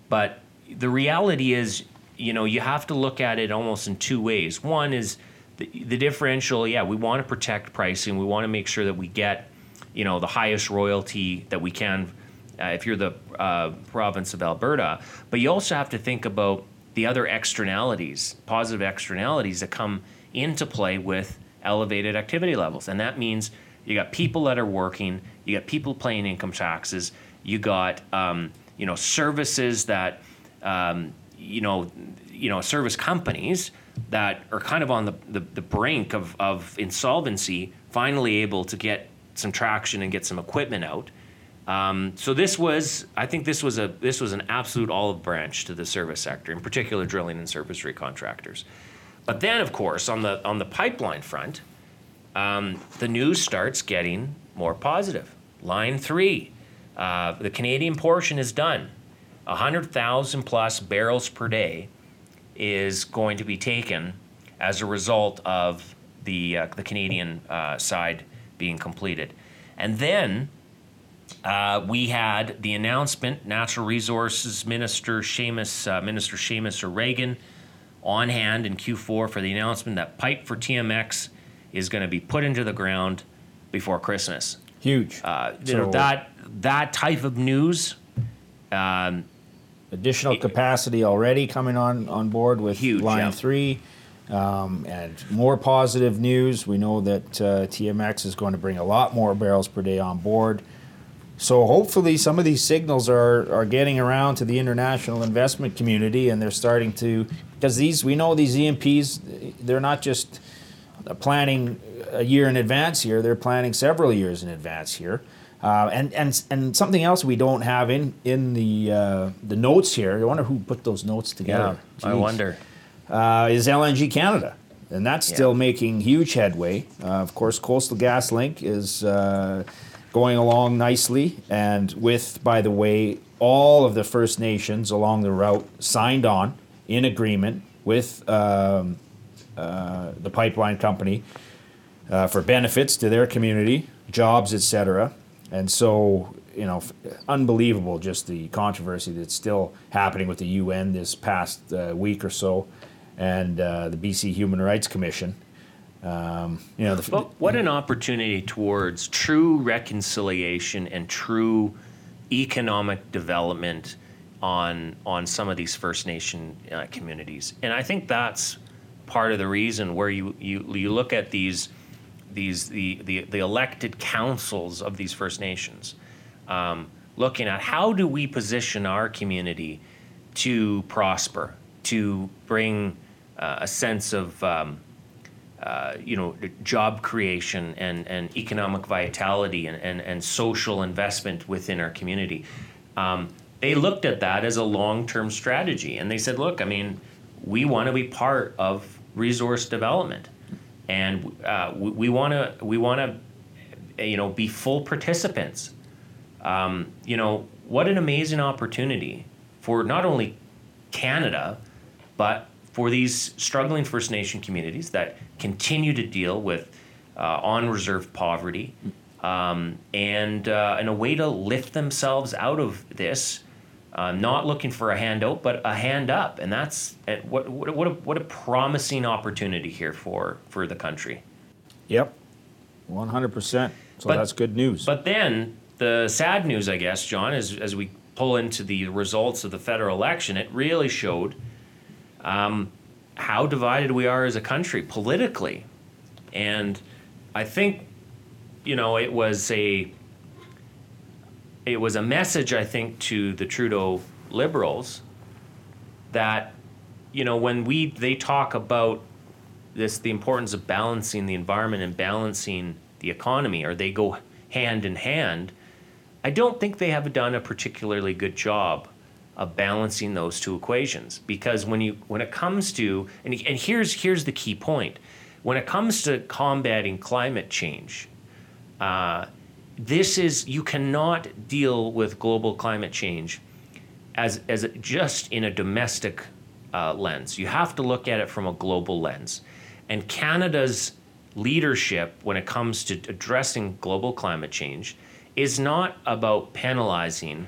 But the reality is, you know, you have to look at it almost in two ways. One is the, the differential, yeah, we want to protect pricing. We want to make sure that we get, you know, the highest royalty that we can uh, if you're the uh, province of Alberta. But you also have to think about the other externalities, positive externalities that come into play with elevated activity levels. And that means you got people that are working, you got people paying income taxes, you got um, you know services that um, you know you know service companies that are kind of on the, the, the brink of, of insolvency finally able to get some traction and get some equipment out. Um, so this was, I think this was a this was an absolute olive branch to the service sector, in particular drilling and surface rig contractors. But then, of course, on the on the pipeline front, um, the news starts getting more positive. Line three, uh, the Canadian portion is done. 100,000 plus barrels per day is going to be taken as a result of the, uh, the Canadian uh, side being completed. And then uh, we had the announcement, Natural Resources Minister Seamus, uh, Minister Seamus O'Regan on hand in Q4 for the announcement that pipe for TMX is going to be put into the ground before Christmas. Huge. Uh, you know, that that type of news. Um, Additional capacity already coming on, on board with Huge, Line yeah. 3. Um, and more positive news. We know that uh, TMX is going to bring a lot more barrels per day on board. So hopefully, some of these signals are, are getting around to the international investment community, and they're starting to because these we know these E&Ps they're not just planning a year in advance here; they're planning several years in advance here. Uh, and and and something else we don't have in in the uh, the notes here. I wonder who put those notes together. I Jeez. wonder. Uh, is LNG Canada, and that's Yeah. still making huge headway. Uh, of course, Coastal GasLink is uh, going along nicely, and with, by the way, all of the First Nations along the route signed on in agreement with um, uh, the pipeline company uh, for benefits to their community, jobs, etc. And so, you know, unbelievable just the controversy that's still happening with the UN this past uh, week or so, and uh, the BC Human Rights Commission. Um, you know, the, what an opportunity towards true reconciliation and true economic development on on some of these First Nation uh, communities, and I think that's part of the reason where you you, you look at these these the, the the elected councils of these First Nations, um, looking at how do we position our community to prosper, to bring uh, a sense of um, uh, you know, job creation and, and economic vitality and, and, and social investment within our community. Um, they looked at that as a long term strategy and they said, look, I mean, we want to be part of resource development and uh, we, want to we want to you know be full participants um, you know what an amazing opportunity for not only Canada but for these struggling First Nation communities that continue to deal with uh, on reserve poverty um, and uh, and a way to lift themselves out of this. Uh, not looking for a handout, but a hand up, and that's uh, what what what a, what a promising opportunity here for for the country. yep, one hundred percent. So But- that's good news. But then the sad news, I guess, John, is as we pull into the results of the federal election, it really showed um, how divided we are as a country politically. And I think, you know, it was a it was a message, I think, to the Trudeau liberals that, you know, when we they talk about this the importance of balancing the environment and balancing the economy, or they go hand in hand. I don't think they have done a particularly good job of balancing those two equations because when you when it comes to and, and here's here's the key point when it comes to combating climate change uh, this is you cannot deal with global climate change as as just in a domestic uh, lens. You have to look at it from a global lens, and Canada's leadership when it comes to addressing global climate change is not about penalizing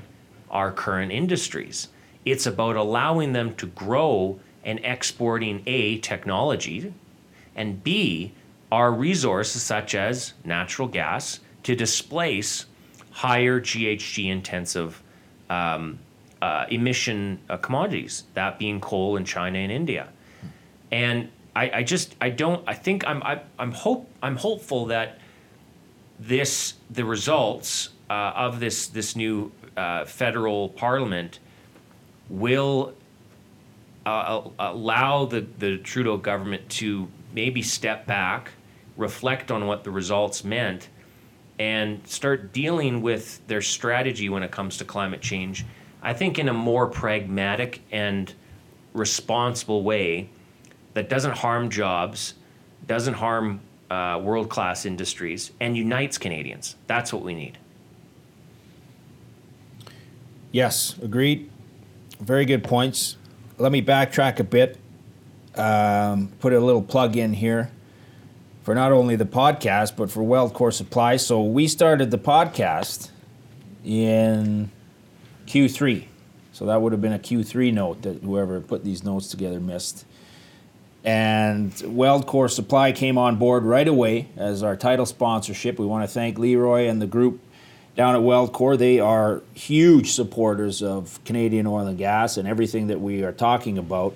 our current industries. It's about allowing them to grow and exporting a technology and B, our resources such as natural gas to displace higher GHG intensive um, uh, emission uh, commodities, that being coal in China and India. And I, I just I don't I think I'm I, I'm hope I'm hopeful that this the results uh, of this this new uh, federal parliament will uh, allow the, the Trudeau government to maybe step back, reflect on what the results meant, and start dealing with their strategy when it comes to climate change. I think in a more pragmatic and responsible way that doesn't harm jobs, doesn't harm uh, world class industries, and unites Canadians. That's what we need. Yes, agreed. Very good points. Let me backtrack a bit. Um, put a little plug in here for not only the podcast but for WeldCore Supply. So we started the podcast in Q3. So that would have been a Q3 note that whoever put these notes together missed. And WeldCore Supply came on board right away as our title sponsorship. We want to thank Leroy and the group down at WeldCore. They are huge supporters of Canadian oil and gas and everything that we are talking about.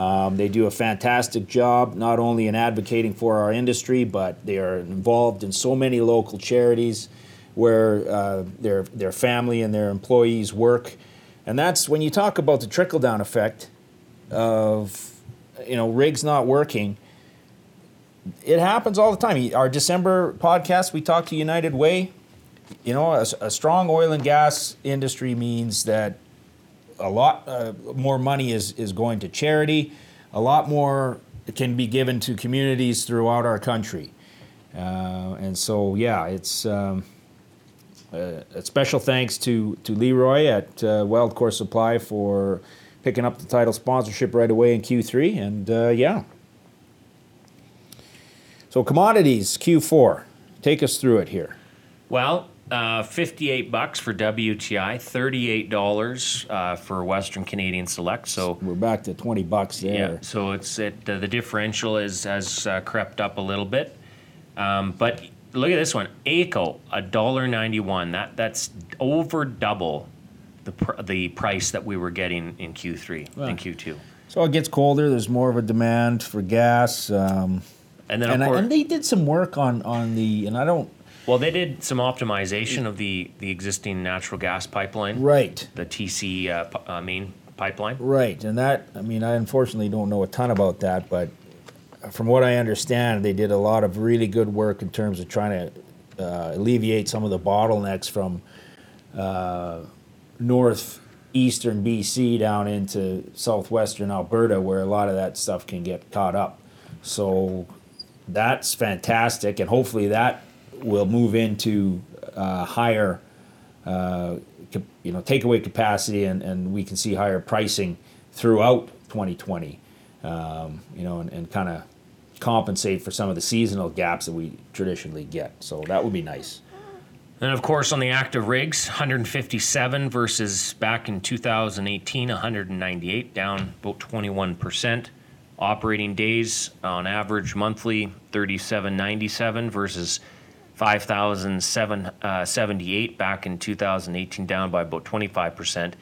Um, they do a fantastic job, not only in advocating for our industry, but they are involved in so many local charities where uh, their, their family and their employees work. And that's when you talk about the trickle down effect of you know rigs not working. It happens all the time. Our December podcast, we talked to United Way you know, a, a, strong oil and gas industry means that a lot uh, more money is, is going to charity, a lot more can be given to communities throughout our country. Uh, and so, yeah, it's um, uh, a special thanks to, to Leroy at uh, WeldCore Supply for picking up the title sponsorship right away in Q3. And uh, yeah. So, commodities, Q4. Take us through it here. Well, uh, 58 bucks for WTI, $38 uh, for Western Canadian Select. So we're back to 20 bucks there. Yeah, so it's it uh, the differential is has uh, crept up a little bit. Um, but look at this one, AECO, $1.91. That that's over double the pr- the price that we were getting in Q3 and Q2. So it gets colder, there's more of a demand for gas. Um, and then and, I, and they did some work on on the and I don't well, they did some optimization of the, the existing natural gas pipeline. Right. The TC uh, p- uh, main pipeline. Right. And that, I mean, I unfortunately don't know a ton about that, but from what I understand, they did a lot of really good work in terms of trying to uh, alleviate some of the bottlenecks from uh, northeastern BC down into southwestern Alberta, where a lot of that stuff can get caught up. So that's fantastic, and hopefully that will move into uh, higher, uh, you know, takeaway capacity, and, and we can see higher pricing throughout 2020. Um, you know, and, and kind of compensate for some of the seasonal gaps that we traditionally get. So that would be nice. And of course, on the active rigs, 157 versus back in 2018, 198, down about 21%. Operating days on average monthly, 3797 versus 5,778 uh, back in 2018, down by about 25%.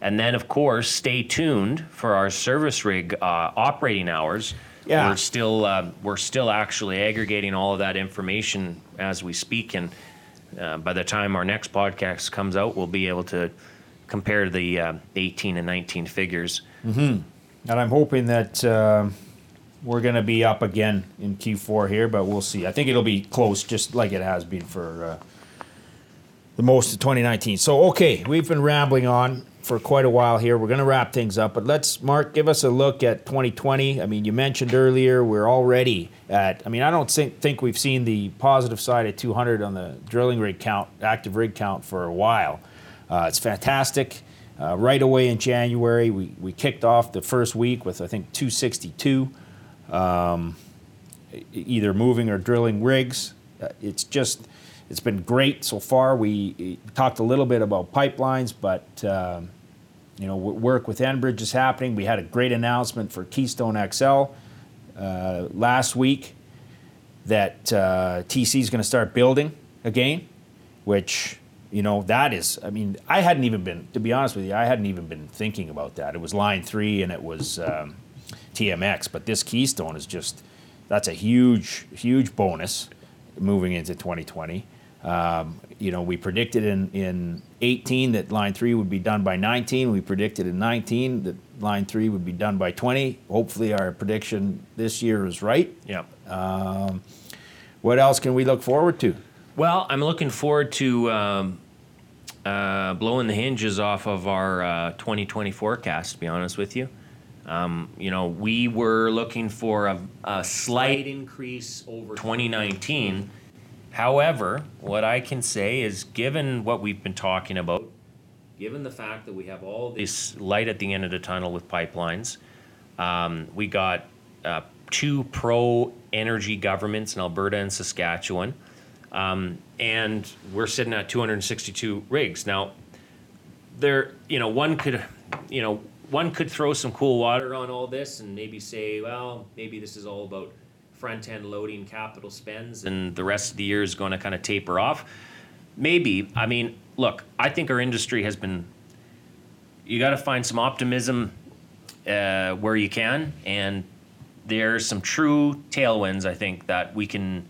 And then, of course, stay tuned for our service rig uh, operating hours. Yeah. We're still uh, we're still actually aggregating all of that information as we speak, and uh, by the time our next podcast comes out, we'll be able to compare the uh, 18 and 19 figures. Mm-hmm. And I'm hoping that uh, we're going to be up again in Q4 here, but we'll see. I think it'll be close, just like it has been for uh, the most of 2019. So, okay, we've been rambling on for quite a while here. We're going to wrap things up, but let's, Mark, give us a look at 2020. I mean, you mentioned earlier we're already at, I mean, I don't think, think we've seen the positive side at 200 on the drilling rig count, active rig count for a while. Uh, it's fantastic. Uh, right away in January, we, we kicked off the first week with, I think, 262 um, either moving or drilling rigs. Uh, it's just, it's been great so far. We talked a little bit about pipelines, but um, you know, work with Enbridge is happening. We had a great announcement for Keystone XL uh, last week that uh, TC is going to start building again, which you know that is. I mean, I hadn't even been to be honest with you. I hadn't even been thinking about that. It was Line Three and it was um, TMX, but this Keystone is just that's a huge, huge bonus moving into 2020. Um, you know, we predicted in, in 18 that line three would be done by 19. We predicted in 19 that line three would be done by 20. Hopefully, our prediction this year is right. Yep. Um, what else can we look forward to? Well, I'm looking forward to um, uh, blowing the hinges off of our uh, 2020 forecast. To be honest with you, um, you know, we were looking for a, a slight increase over 2019 However, what I can say is given what we've been talking about, given the fact that we have all this light at the end of the tunnel with pipelines, um, we got uh, two pro energy governments in Alberta and Saskatchewan, um, and we're sitting at 262 rigs. Now, there, you know, one could, you know, one could throw some cool water on all this and maybe say, well, maybe this is all about front end loading capital spends and the rest of the year is going to kind of taper off. Maybe. I mean, look, I think our industry has been, you got to find some optimism uh, where you can. And there's some true tailwinds, I think, that we can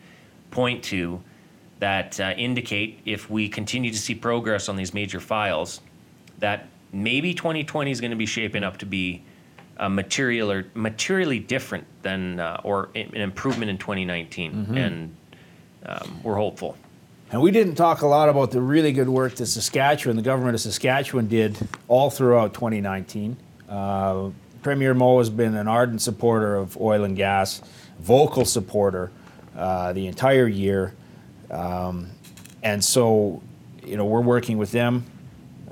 point to that uh, indicate if we continue to see progress on these major files, that maybe 2020 is going to be shaping up to be uh, material or materially different than uh, or an improvement in 2019, mm-hmm. and um, we're hopeful. And we didn't talk a lot about the really good work that Saskatchewan, the government of Saskatchewan, did all throughout 2019. Uh, Premier Moe has been an ardent supporter of oil and gas, vocal supporter uh, the entire year, um, and so you know we're working with them,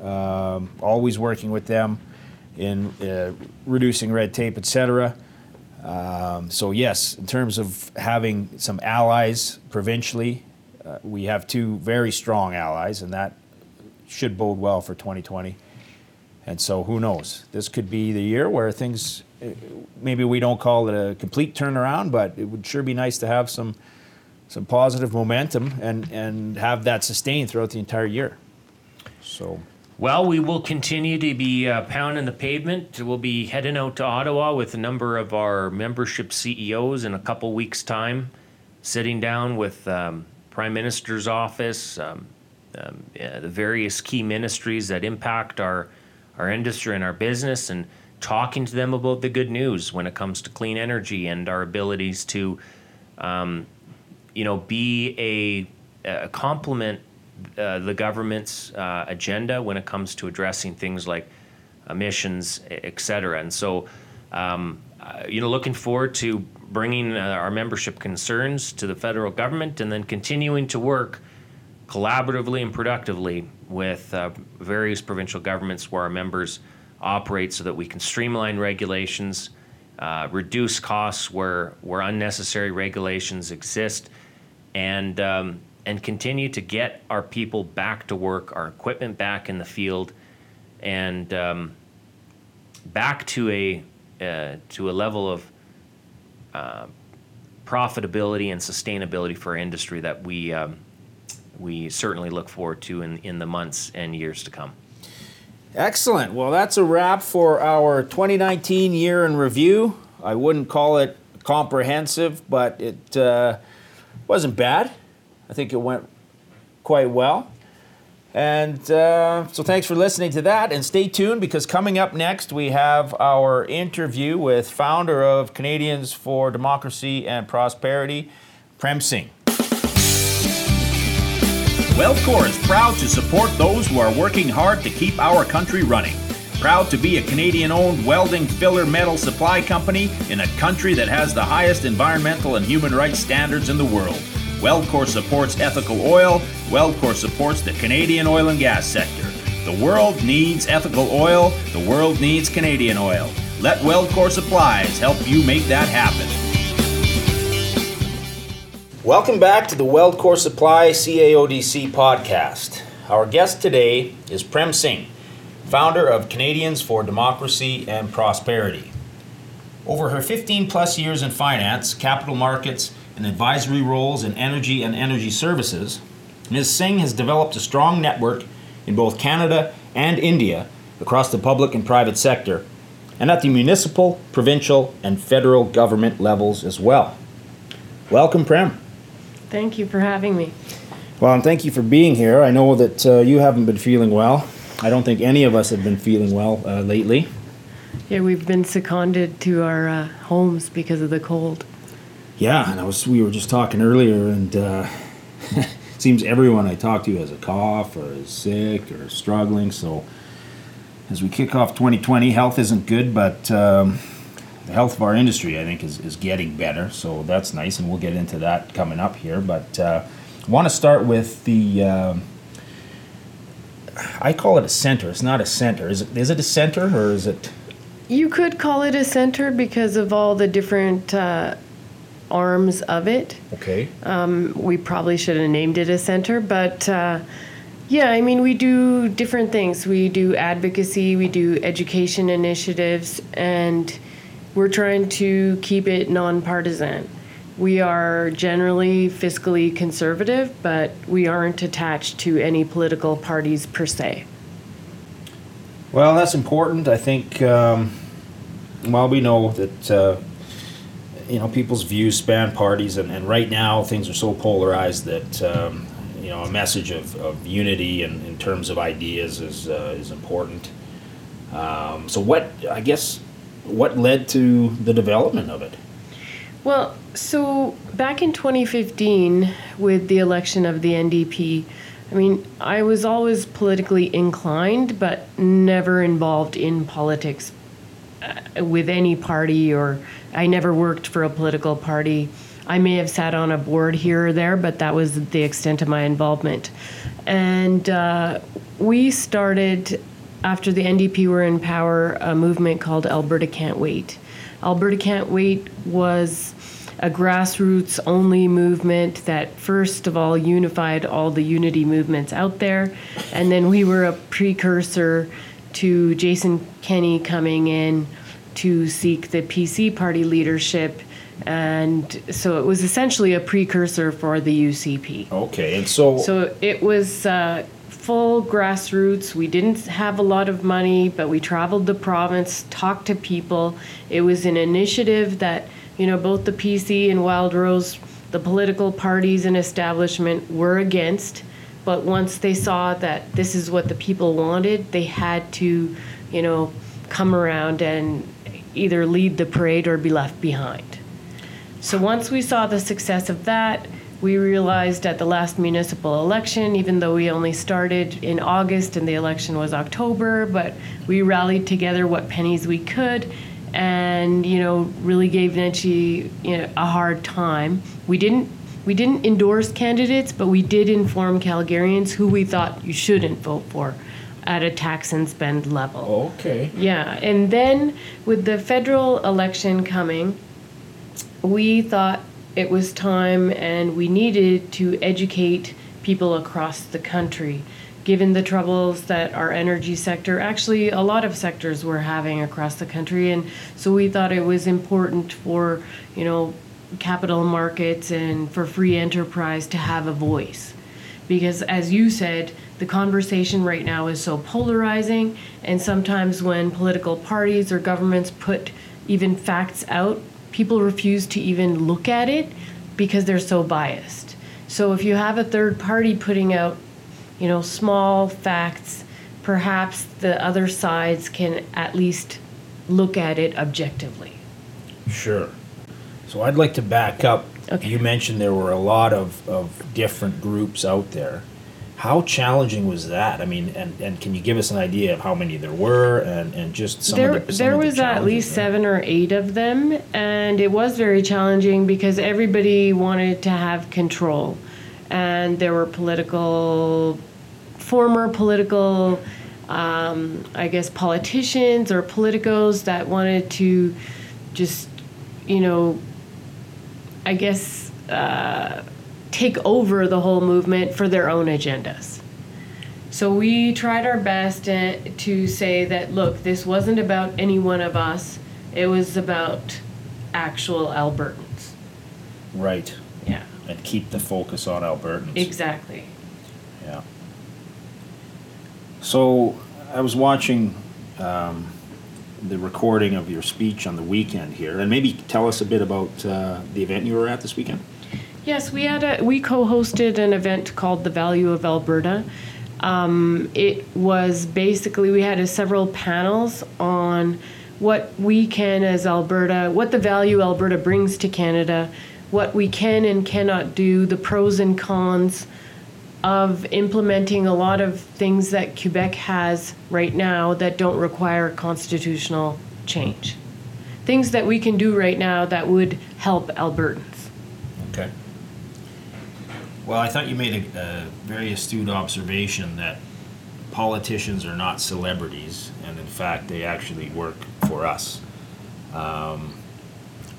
um, always working with them in uh, reducing red tape, etc. Um, so yes, in terms of having some allies provincially, uh, we have two very strong allies, and that should bode well for 2020. And so who knows? This could be the year where things, uh, maybe we don't call it a complete turnaround, but it would sure be nice to have some some positive momentum and, and have that sustained throughout the entire year. So well, we will continue to be uh, pounding the pavement. We'll be heading out to Ottawa with a number of our membership CEOs in a couple weeks' time, sitting down with um, Prime Minister's office, um, um, yeah, the various key ministries that impact our our industry and our business, and talking to them about the good news when it comes to clean energy and our abilities to, um, you know, be a, a complement uh, the government's uh, agenda when it comes to addressing things like emissions, et cetera. And so, um, uh, you know, looking forward to bringing uh, our membership concerns to the federal government and then continuing to work collaboratively and productively with uh, various provincial governments where our members operate so that we can streamline regulations, reduce costs where, where unnecessary regulations exist, and um, and continue to get our people back to work, our equipment back in the field, and um, back to a uh, to a level of uh, profitability and sustainability for our industry that we um, we certainly look forward to in, in the months and years to come. Excellent. Well, that's a wrap for our 2019 year in review. I wouldn't call it comprehensive, but it uh, wasn't bad. I think it went quite well. And uh, so thanks for listening to that. And stay tuned because coming up next, we have our interview with founder of Canadians for Democracy and Prosperity, Prem Singh. WeldCore is proud to support those who are working hard to keep our country running. Proud to be a Canadian owned welding filler metal supply company in a country that has the highest environmental and human rights standards in the world. WeldCore supports ethical oil. WeldCore supports the Canadian oil and gas sector. The world needs ethical oil. The world needs Canadian oil. Let WeldCore Supplies help you make that happen. Welcome back to the WeldCore Supply CAODC podcast. Our guest today is Prem Singh, founder of Canadians for Democracy and Prosperity. Over her 15 plus years in finance, capital markets, and advisory roles in energy and energy services, Ms. Singh has developed a strong network in both Canada and India across the public and private sector, and at the municipal, provincial, and federal government levels as well. Welcome, Prem. Thank you for having me. Well, and thank you for being here. I know that uh, you haven't been feeling well. I don't think any of us have been feeling well uh, lately. Yeah, we've been seconded to our uh, homes because of the cold. Yeah, and I was we were just talking earlier, and uh, *laughs* seems everyone I talk to has a cough or is sick or struggling. So as we kick off 2020, health isn't good, but um, the health of our industry, I think, is, is getting better. So that's nice, and we'll get into that coming up here. But uh, I want to start with the. Um, I call it a center. It's not a center. Is it? Is it a center or is it? You could call it a center because of all the different uh, arms of it. Okay. Um, we probably should have named it a center, but uh, yeah, I mean, we do different things. We do advocacy, we do education initiatives, and we're trying to keep it nonpartisan. We are generally fiscally conservative, but we aren't attached to any political parties per se. Well, that's important. I think. Um, well, we know that uh, you know people's views span parties, and, and right now things are so polarized that um, you know a message of, of unity and in terms of ideas is uh, is important. Um, so, what I guess what led to the development of it? Well, so back in 2015, with the election of the NDP, I mean, I was always politically inclined, but never involved in politics with any party, or I never worked for a political party. I may have sat on a board here or there, but that was the extent of my involvement. And uh, we started, after the NDP were in power, a movement called Alberta Can't Wait. Alberta Can't Wait was a grassroots only movement that first of all unified all the unity movements out there and then we were a precursor to Jason Kenney coming in to seek the PC party leadership and so it was essentially a precursor for the UCP. Okay, and so So it was uh, full grassroots. We didn't have a lot of money, but we traveled the province, talked to people. It was an initiative that, you know, both the PC and Wildrose, the political parties and establishment were against. But once they saw that this is what the people wanted, they had to, you know, come around and either lead the parade or be left behind. So once we saw the success of that, we realized at the last municipal election, even though we only started in August and the election was October, but we rallied together what pennies we could and, you know, really gave Nenshi you know, a hard time. We didn't we didn't endorse candidates, but we did inform Calgarians who we thought you shouldn't vote for at a tax and spend level. okay, Yeah, and then with the federal election coming, we thought it was time and we needed to educate people across the country given the troubles that our energy sector actually a lot of sectors were having across the country and so we thought it was important for you know capital markets and for free enterprise to have a voice. Because as you said the conversation right now is so polarizing and sometimes when political parties or governments put even facts out people refuse to even look at it because they're so biased. So if you have a third party putting out you know small facts perhaps the other sides can at least look at it objectively. Sure. So I'd like to back up. Okay. You mentioned there were a lot of, of different groups out there. How challenging was that? I mean, and, and can you give us an idea of how many there were and, and just some there, of the there the was at least seven or eight of them, and it was very challenging because everybody wanted to have control, and there were political, former political, um, I guess politicians or politicos that wanted to just, you know, I guess uh, take over the whole movement for their own agendas. So we tried our best to, to say that look, this wasn't about any one of us. It was about actual Albertans. Right. Yeah, And keep the focus on Albertans. exactly. Yeah. So I was watching um, the recording of your speech on the weekend here, and maybe tell us a bit about uh, the event you were at this weekend. Yes, we had a we co-hosted an event called the Value of Alberta. Um, it was basically we had several panels on what we can as Alberta, what the value Alberta brings to Canada, what we can and cannot do, the pros and cons of implementing a lot of things that Quebec has right now that don't require constitutional change. Things that we can do right now that would help Albertans. Okay. Well, I thought you made a, a very astute observation that politicians are not celebrities, and in fact, they actually work for us. Um,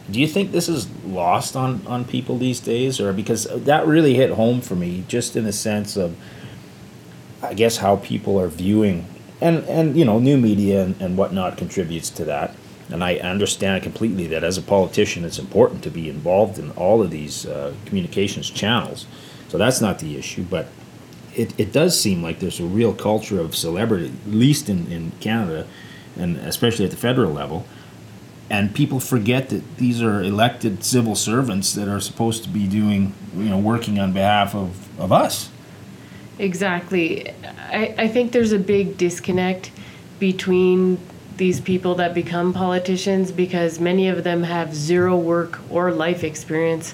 do you think this is lost on, on people these days, or because that really hit home for me, just in the sense of, I guess, how people are viewing, and and you know, new media and, and whatnot contributes to that. And I understand completely that as a politician, it's important to be involved in all of these uh, communications channels. So that's not the issue, but it, it does seem like there's a real culture of celebrity, at least in, in Canada, and especially at the federal level. And people forget that these are elected civil servants that are supposed to be doing, you know, working on behalf of, of us. Exactly. I, I think there's a big disconnect between these people that become politicians because many of them have zero work or life experience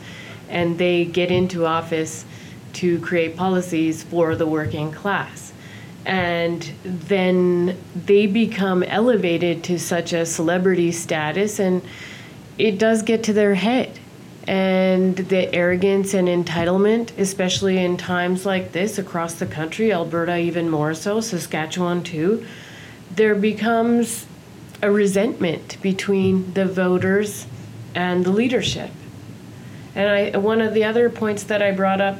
and they get into office to create policies for the working class. And then they become elevated to such a celebrity status, and it does get to their head. And the arrogance and entitlement, especially in times like this across the country, Alberta even more so, Saskatchewan too, there becomes a resentment between the voters and the leadership. And I, one of the other points that I brought up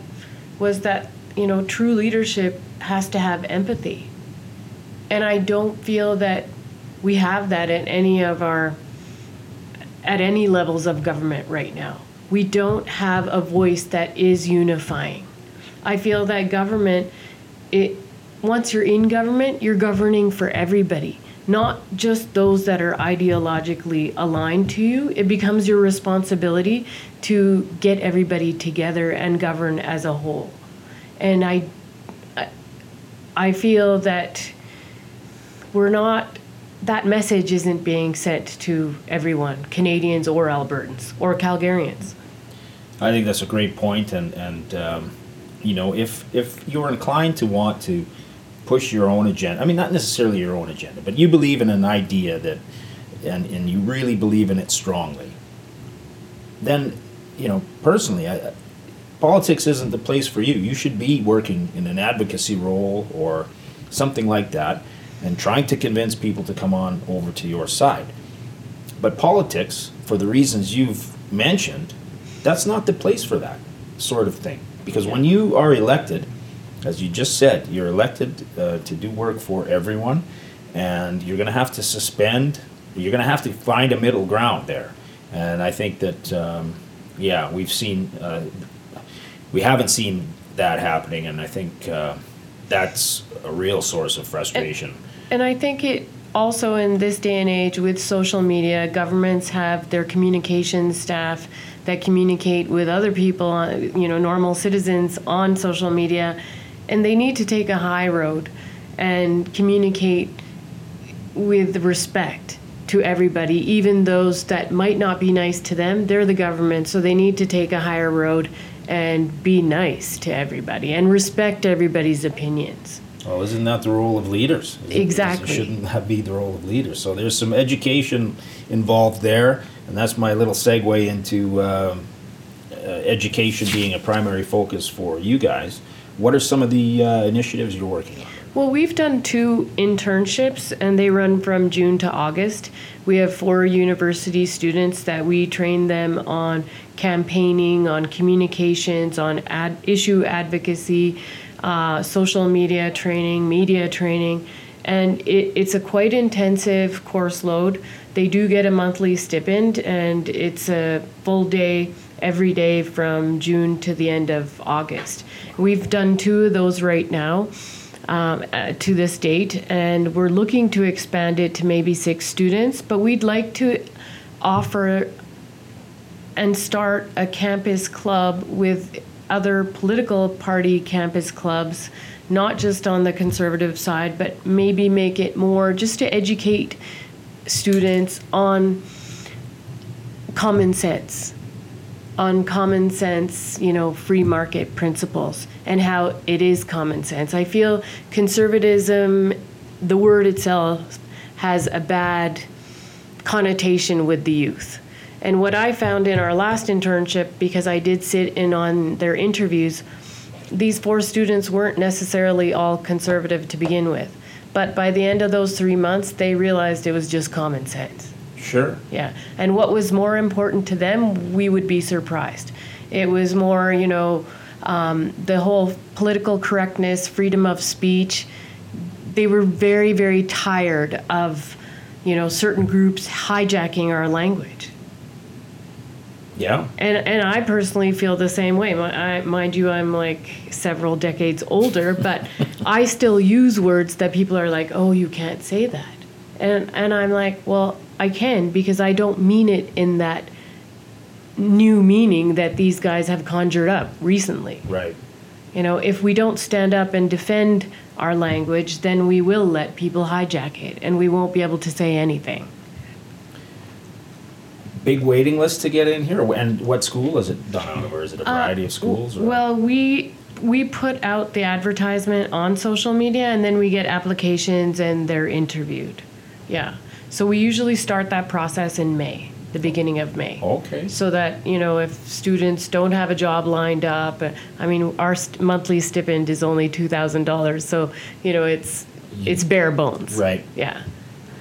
was that, you know, true leadership has to have empathy. And I don't feel that we have that at any of our, at any levels of government right now. We don't have a voice that is unifying. I feel that government, it, once you're in government, you're governing for everybody not just those that are ideologically aligned to you. It becomes your responsibility to get everybody together and govern as a whole. And I, I feel that we're not. That message isn't being sent to everyone, Canadians or Albertans or Calgarians. I think that's a great point, and and um, you know, if if you're inclined to want to push your own agenda. I mean, not necessarily your own agenda, but you believe in an idea that, and, and you really believe in it strongly. Then, you know, personally, I, politics isn't the place for you. You should be working in an advocacy role or something like that and trying to convince people to come on over to your side. But politics, for the reasons you've mentioned, that's not the place for that sort of thing. Because when you are elected, as you just said, you're elected uh, to do work for everyone, and you're going to have to suspend. You're going to have to find a middle ground there, and I think that um, yeah, we've seen uh, we haven't seen that happening, and I think uh, that's a real source of frustration. And I think it also in this day and age with social media, governments have their communications staff that communicate with other people, uh, you know, normal citizens on social media and they need to take a high road and communicate with respect to everybody, even those that might not be nice to them. They're the government, so they need to take a higher road and be nice to everybody and respect everybody's opinions. Well, isn't that the role of leaders? Exactly. Shouldn't that be the role of leaders? So there's some education involved there, and that's my little segue into um, uh, education being a primary focus for you guys. What are some of the uh, initiatives you're working on? Well, we've done two internships and they run from June to August. We have four university students that we train them on campaigning, on communications, on ad- issue advocacy, uh, social media training, media training. and it, it's a quite intensive course load. They do get a monthly stipend, and it's a full day every day from June to the end of August. We've done two of those right now um, uh, to this date, and we're looking to expand it to maybe six students, but we'd like to offer and start a campus club with other political party campus clubs, not just on the conservative side, but maybe make it more just to educate students on common sense, on common sense, you know, free market principles and how it is common sense. I feel conservatism, the word itself, has a bad connotation with the youth. And what I found in our last internship, because I did sit in on their interviews, these four students weren't necessarily all conservative to begin with. But by the end of those three months, they realized it was just common sense. Sure. Yeah. And what was more important to them, we would be surprised. It was more, you know, um, the whole political correctness, freedom of speech. They were very, very tired of, you know, certain groups hijacking our language. Yeah. And and I personally feel the same way. My, I, mind you, I'm like several decades older, but *laughs* I still use words that people are like, "Oh, you can't say that," and and I'm like, "Well, I can because I don't mean it in that new meaning that these guys have conjured up recently." Right. You know, if we don't stand up and defend our language, then we will let people hijack it, and we won't be able to say anything. Big waiting list to get in here, and what school is it done out of, or is it a variety of schools? Or? Uh, Well, we we put out the advertisement on social media, and then we get applications, and they're interviewed. Yeah. So we usually start that process in May, the beginning of May. okay. So that you know, if students don't have a job lined up, uh, I mean, our st- monthly stipend is only two thousand dollars. So you know, it's it's bare bones. Right. Yeah.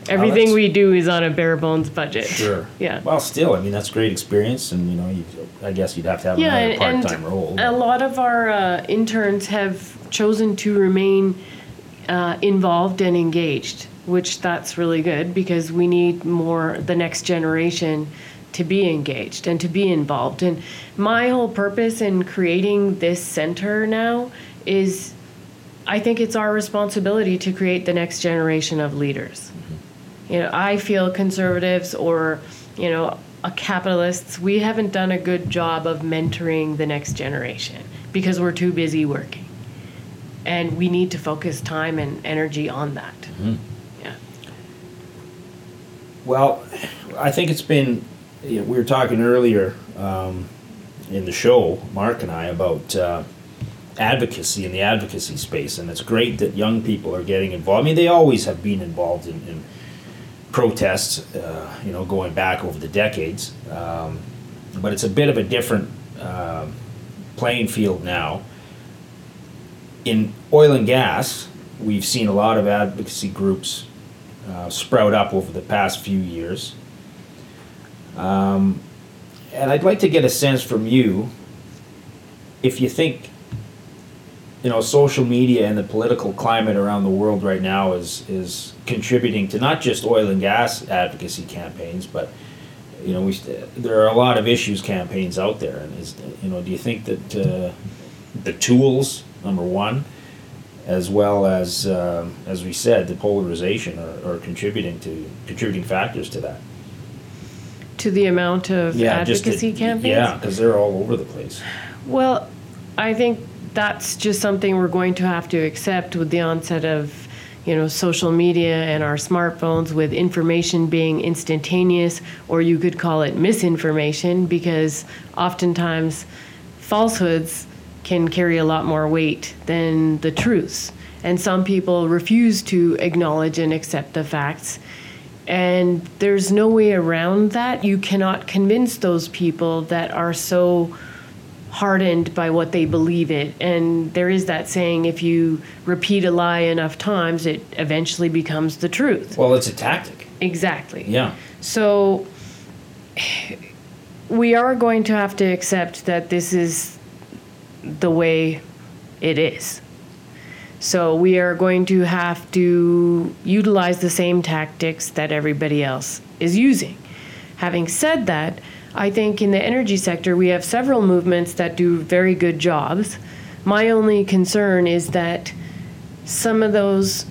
Everything that's- we do is on a bare bones budget. Sure. *laughs* Yeah. Well, still, I mean, that's great experience, and you know, you, I guess you'd have to have Yeah, another part-time role. and a lot of our uh, interns have chosen to remain uh, involved and engaged, which that's really good because we need more the next generation to be engaged and to be involved. And my whole purpose in creating this center now is I think it's our responsibility to create the next generation of leaders. You know, I feel conservatives or, you know, capitalists, we haven't done a good job of mentoring the next generation because we're too busy working. And we need to focus time and energy on that. Yeah. Well, I think it's been. You know, we were talking earlier um, in the show, Mark and I, about uh, advocacy in the advocacy space, and it's great that young people are getting involved. I mean, they always have been involved in, in protests, uh, you know, going back over the decades, um, but it's a bit of a different um playing field now. In oil and gas, we've seen a lot of advocacy groups uh, sprout up over the past few years. Um, and I'd like to get a sense from you if you think, you know, social media and the political climate around the world right now is is contributing to not just oil and gas advocacy campaigns, but you know, we there are a lot of issues campaigns out there, and is you know, do you think that uh, the tools number one, as well as um, as we said, the polarization are, are contributing to contributing factors to that? To the amount of Yeah, advocacy campaigns? Yeah, because they're all over the place. Well, I think that's just something we're going to have to accept with the onset of, you know, social media and our smartphones with information being instantaneous, or you could call it misinformation, because oftentimes falsehoods can carry a lot more weight than the truths. And some people refuse to acknowledge and accept the facts. And there's no way around that. You cannot convince those people that are so hardened by what they believe it. And there is that saying if you repeat a lie enough times, it eventually becomes the truth. Well, it's a tactic. Exactly. Yeah. So we are going to have to accept that this is the way it is. So we are going to have to utilize the same tactics that everybody else is using. Having said that, I think in the energy sector we have several movements that do very good jobs. My only concern is that some of those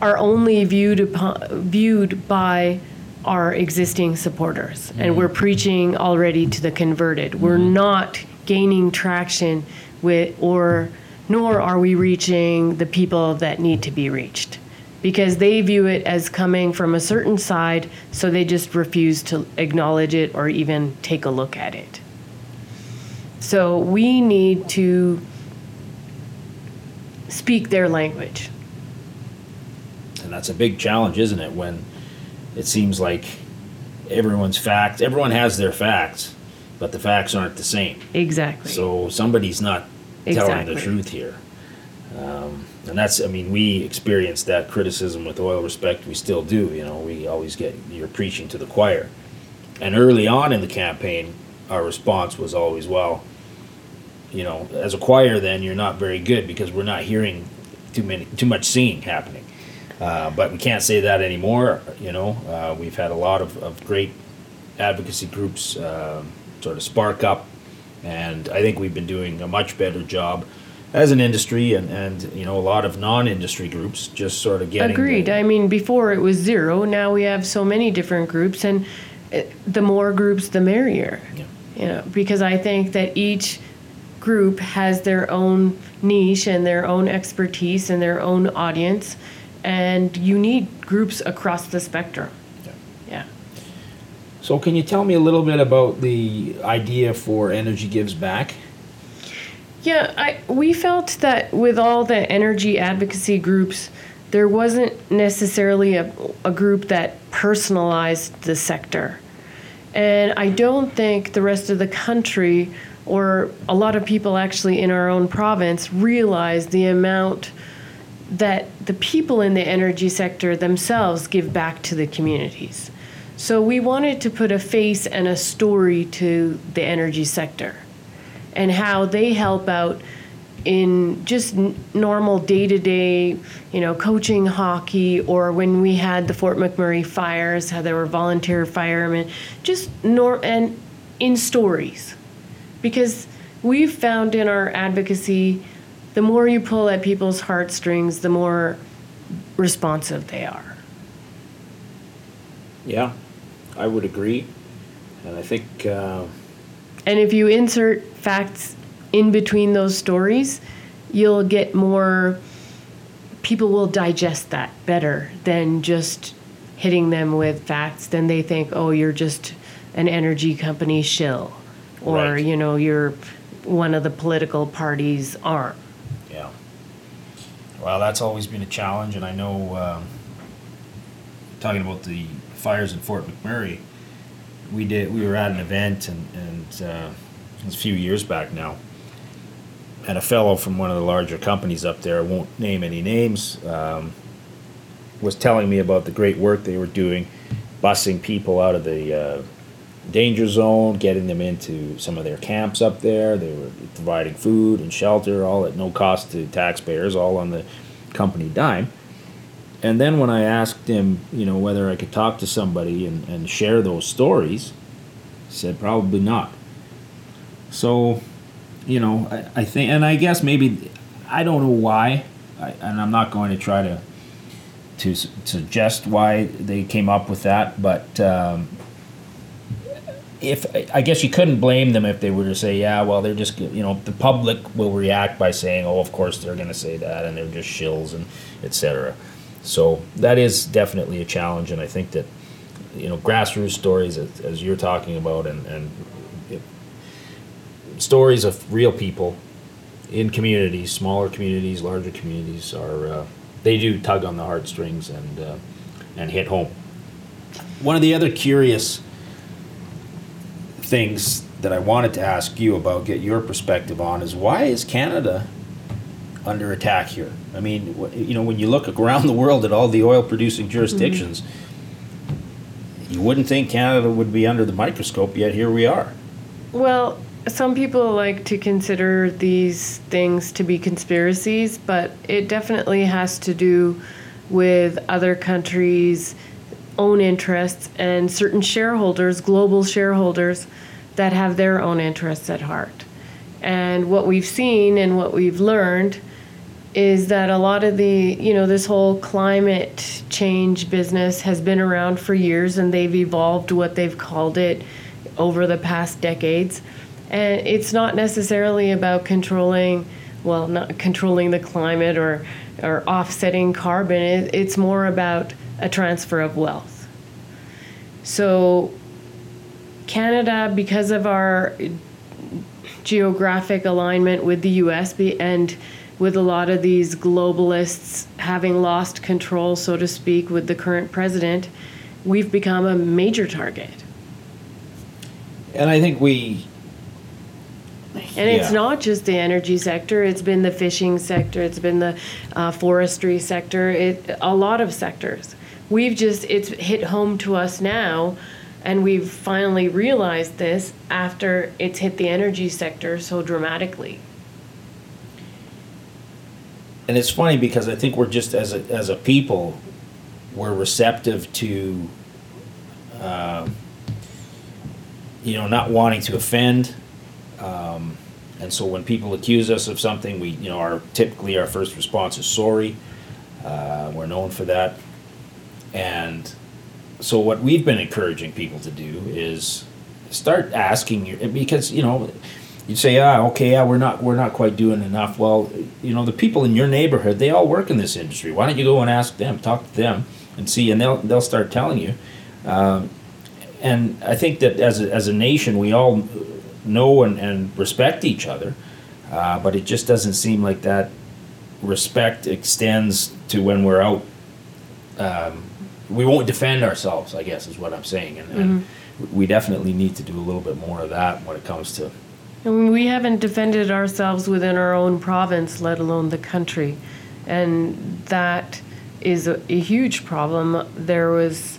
are only viewed upon, viewed by our existing supporters and mm-hmm. we're preaching already to the converted we're mm-hmm. not gaining traction with or nor are we reaching the people that need to be reached. Because they view it as coming from a certain side so they just refuse to acknowledge it or even take a look at it. So we need to speak their language. And that's a big challenge, isn't it? When it seems like everyone's facts, everyone has their facts, but the facts aren't the same. exactly So somebody's not telling the truth here. Um, and that's, I mean, we experienced that criticism with oil respect. We still do. You know, we always get you're preaching to the choir. And early on in the campaign, our response was always, well, you know, as a choir, then you're not very good because we're not hearing too many, too much singing happening. Uh, but we can't say that anymore. You know, uh, we've had a lot of, of great advocacy groups um sort of spark up, and I think we've been doing a much better job as an industry and, and you know a lot of non-industry groups just sort of getting Agreed. the- I mean, before it was zero. Now we have so many different groups, and uh, the more groups, the merrier. Yeah. You know, because I think that each group has their own niche and their own expertise and their own audience, and you need groups across the spectrum. So can you tell me a little bit about the idea for Energy Gives Back? Yeah, I we felt that with all the energy advocacy groups, there wasn't necessarily a, a group that personalized the sector. And I don't think the rest of the country or a lot of people actually in our own province realize the amount that the people in the energy sector themselves give back to the communities. So we wanted to put a face and a story to the energy sector and how they help out in just n- normal day-to-day, you know, coaching hockey or when we had the Fort McMurray fires, how there were volunteer firemen, just nor and in stories. Because we've found in our advocacy, the more you pull at people's heartstrings, the more responsive they are. Yeah, I would agree, and I think uh, And if you insert facts in between those stories, you'll get more, people will digest that better than just hitting them with facts. Then they think, oh, you're just an energy company shill, or, Right. you know, you're one of the political parties' arm. Yeah. Well, that's always been a challenge, and I know, um, talking about the fires in Fort McMurray, we did, we were at an event, and, and uh, it was a few years back now. And a fellow from one of the larger companies up there, I won't name any names, um, was telling me about the great work they were doing, busing people out of the uh, danger zone, getting them into some of their camps up there. They were providing food and shelter, all at no cost to taxpayers, all on the company dime. And then when I asked him, you know, whether I could talk to somebody and, and share those stories, he said probably not. So, you know, I, I think, and I guess maybe, I don't know why, I, and I'm not going to try to to s- suggest why they came up with that, but um, if I guess you couldn't blame them if they were to say, yeah, well, they're just you know the public will react by saying, oh, of course they're going to say that, and they're just shills and etc. So that is definitely a challenge, and I think that you know grassroots stories, as, as you're talking about, and and it, stories of real people in communities, smaller communities, larger communities, are uh, they do tug on the heartstrings and uh, and hit home. One of the other curious things that I wanted to ask you about, get your perspective on, is why is Canada under attack here? I mean, you know, when you look around the world at all the oil-producing mm-hmm. jurisdictions, you wouldn't think Canada would be under the microscope, yet here we are. Well, some people like to consider these things to be conspiracies, but it definitely has to do with other countries' own interests and certain shareholders, global shareholders, that have their own interests at heart. And what we've seen and what we've learned is that a lot of the, you know, this whole climate change business has been around for years and they've evolved what they've called it over the past decades. And it's not necessarily about controlling, well, not controlling the climate or, or offsetting carbon. It, it's more about a transfer of wealth. So, Canada, because of our geographic alignment with the US and with a lot of these globalists having lost control, so to speak, with the current president, we've become a major target. And I think we. And it's not just the energy sector, it's been the fishing sector, it's been the uh, forestry sector, it, a lot of sectors. We've just, it's hit home to us now, and we've finally realized this after it's hit the energy sector so dramatically. And it's funny because I think we're just as a as a people, we're receptive to, um, you know, not wanting to offend, um, and so when people accuse us of something, we you know our typically our first response is sorry. Uh, we're known for that, and so what we've been encouraging people to do is start asking because you know you'd say, ah, okay, yeah, we're not we're not quite doing enough. Well, you know, the people in your neighborhood, they all work in this industry. Why don't you go and ask them, talk to them, and see, and they'll they'll start telling you. Um, and I think that as a, as a nation, we all know and, and respect each other, uh, but it just doesn't seem like that respect extends to when we're out. Um, we won't defend ourselves, I guess, is what I'm saying, and, and we definitely need to do a little bit more of that when it comes to Mean, we haven't defended ourselves within our own province, let alone the country. And that is a, a huge problem. There was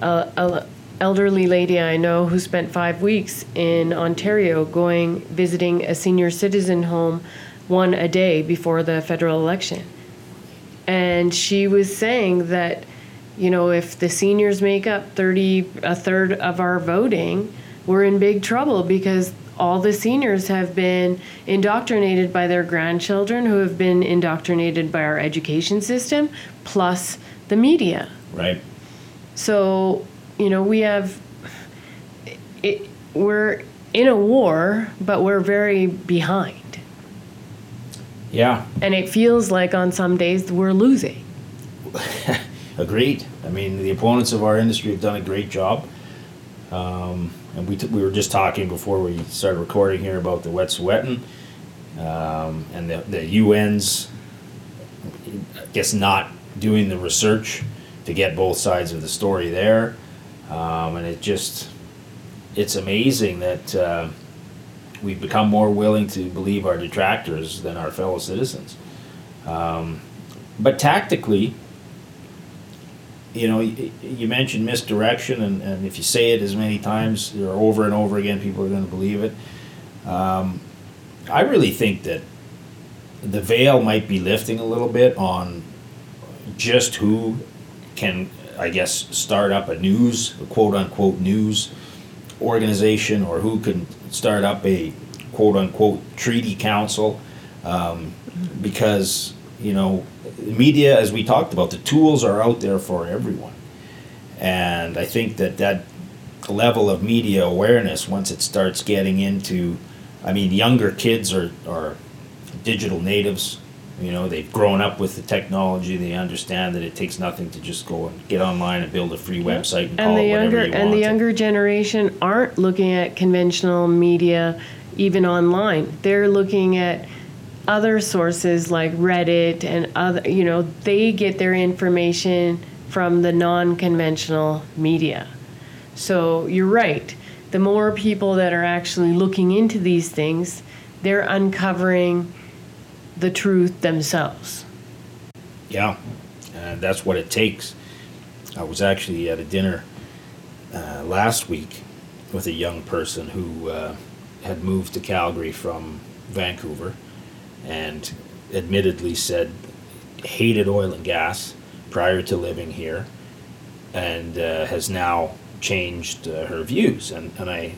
a, a elderly lady I know who spent five weeks in Ontario going visiting a senior citizen home one a day before the federal election. And she was saying that, you know, if the seniors make up 30, a third of our voting, we're in big trouble because all the seniors have been indoctrinated by their grandchildren who have been indoctrinated by our education system plus the media. right. So, you know, we have it, we're in a war, but we're very behind. Yeah, And it feels like on some days we're losing. *laughs* agreed. I mean, the opponents of our industry have done a great job. Um, and we, t- we were just talking before we started recording here about the Wet'suwet'en um, and the, the UN's, I guess, not doing the research to get both sides of the story there. Um, and it just, it's amazing that uh, we've become more willing to believe our detractors than our fellow citizens. Um, but tactically, you know, you, mentioned misdirection, and, and if you say it as many times or over and over again, people are going to believe it. Um, I really think that the veil might be lifting a little bit on just who can, I guess, start up a news, quote unquote news organization, or who can start up a quote unquote treaty council. Um, because, you know, media, as we talked about, the tools are out there for everyone. And I think that that level of media awareness, once it starts getting into, I mean, younger kids are, are digital natives. You know, they've grown up with the technology. They understand that it takes nothing to just go and get online and build a free website and, and call the it younger whatever you and the younger generation aren't looking at conventional media even online they're looking at other sources like reddit and other you know they get their information from the non-conventional media. So you're right. The more people that are actually looking into these things they're uncovering the truth themselves. Yeah, and that's what it takes. I was actually at a dinner uh, last week with a young person who uh, had moved to Calgary from Vancouver and admittedly said hated oil and gas prior to living here and uh, has now changed uh, her views. And, and I,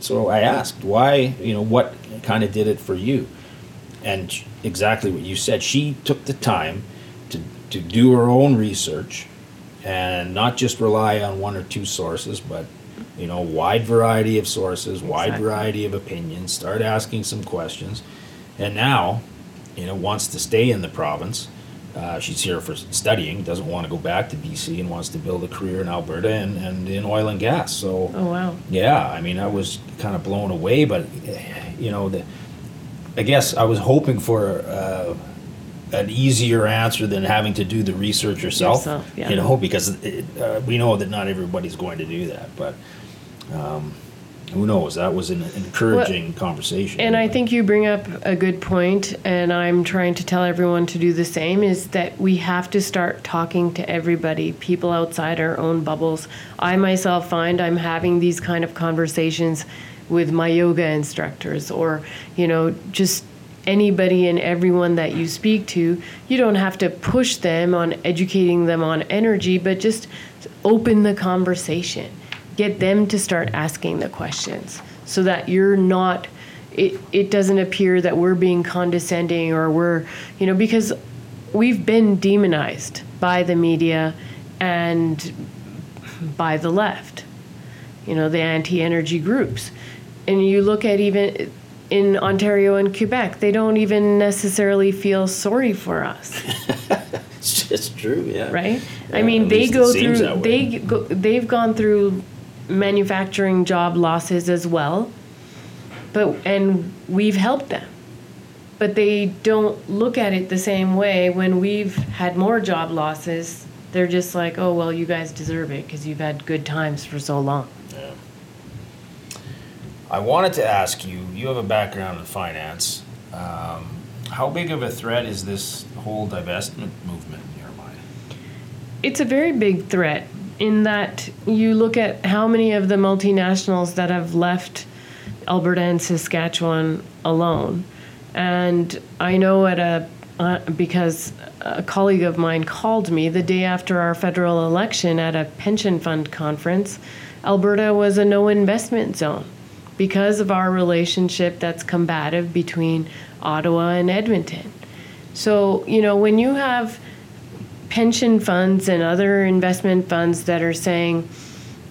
so I asked, why, you know, what kind of did it for you? And exactly what you said, she took the time to, to do her own research and not just rely on one or two sources, but, you know, wide variety of sources, wide variety of opinions, start asking some questions. And now, you know, wants to stay in the province. Uh, she's here for studying, doesn't want to go back to BC, and wants to build a career in Alberta and, and in oil and gas. So, Oh wow. yeah, I mean, I was kind of blown away, but you know, the, I guess I was hoping for uh, an easier answer than having to do the research yourself. Yourself, yeah. You know, because it, uh, we know that not everybody's going to do that, but um, who knows? That was an encouraging conversation. And I think you bring up a good point, and I'm trying to tell everyone to do the same is that we have to start talking to everybody, people outside our own bubbles. I myself find I'm having these kind of conversations with my yoga instructors or, you know, just anybody and everyone that you speak to. You don't have to push them on educating them on energy, but just open the conversation get them to start asking the questions so that you're not it, it doesn't appear that we're being condescending or we're you know because we've been demonized by the media and by the left you know the anti-energy groups and you look at even in Ontario and Quebec they don't even necessarily feel sorry for us *laughs* it's just true, yeah. right? I mean, they go through they go, they've gone through manufacturing job losses as well, but and we've helped them, but they don't look at it the same way when we've had more job losses. They're just like, oh well, you guys deserve it because you've had good times for so long. Yeah. I wanted to ask you. You have a background in finance. Um, how big of a threat is this whole divestment movement in your mind? it's a very big threat in that you look at how many of the multinationals that have left Alberta and Saskatchewan alone. And I know at a uh, because a colleague of mine called me the day after our federal election at a pension fund conference. Alberta was a no investment zone because of our relationship that's combative between Ottawa and Edmonton. So, you know, when you have pension funds and other investment funds that are saying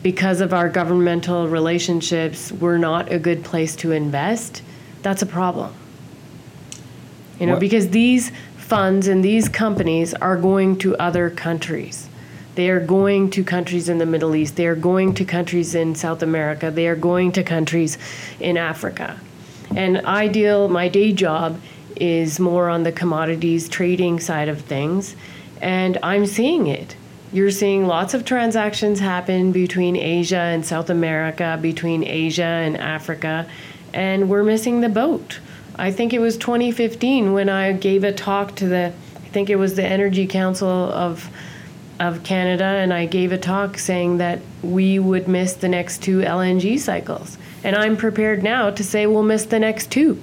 because of our governmental relationships we're not a good place to invest that's a problem. You know What- because these funds and these companies are going to other countries. They are going to countries in the middle east. They are going to countries in south america. They are going to countries in africa. And I deal, my day job is more on the commodities trading side of things, and I'm seeing it. You're seeing lots of transactions happen between Asia and South America, between Asia and Africa, and we're missing the boat. I think it was 2015 when I gave a talk to the, I think it was the Energy Council of of Canada, and I gave a talk saying that we would miss the next two LNG cycles. And I'm prepared now to say we'll miss the next two.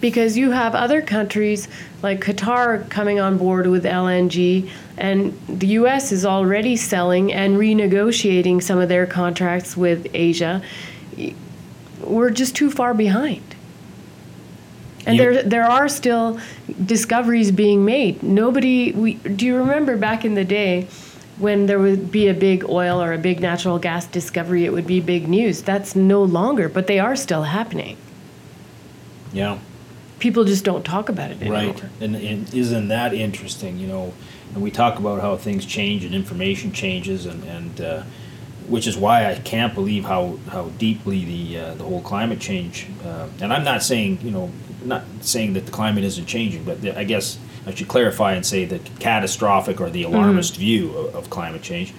Because you have other countries like Qatar coming on board with LNG, and the US is already selling and renegotiating some of their contracts with Asia. We're just too far behind. And You- there, there are still discoveries being made. Nobody, we, do you remember back in the day when there would be a big oil or a big natural gas discovery, it would be big news? That's no longer, but they are still happening. Yeah. People just don't talk about it anymore. Right, and, and isn't that interesting? You know, and we talk about how things change and information changes, and and uh, which is why I can't believe how how deeply the uh, the whole climate change. Uh, and I'm not saying you know, not saying that the climate isn't changing, but I guess I should clarify and say that catastrophic or the alarmist view of, of climate change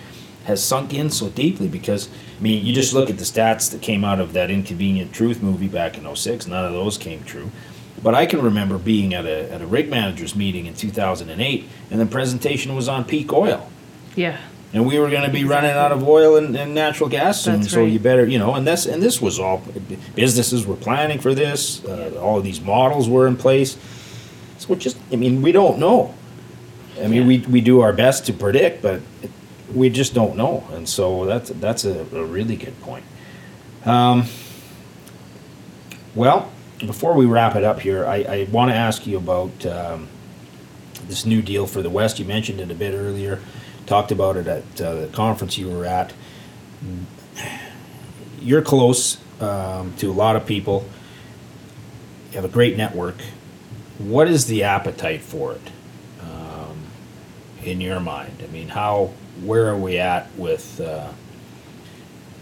has sunk in so deeply because I mean you just look at the stats that came out of that inconvenient truth movie back in 06 none of those came true but I can remember being at a, at a rig managers meeting in 2008 and the presentation was on peak oil Yeah. and we were going to be running out of oil and, and natural gas soon. So you better, you know, and this and this was all businesses were planning for this. Uh, all of these models were in place. So just, I mean, we don't know. I mean, Yeah. we we do our best to predict, but it, we just don't know, and so that's that's a, a really good point. Um, well, before we wrap it up here, I, I want to ask you about um, this new deal for the West. You mentioned it a bit earlier, talked about it at uh, the conference you were at. You're close um, to a lot of people. You have a great network. What is the appetite for it um, in your mind? I mean, how, where are we at with? Uh,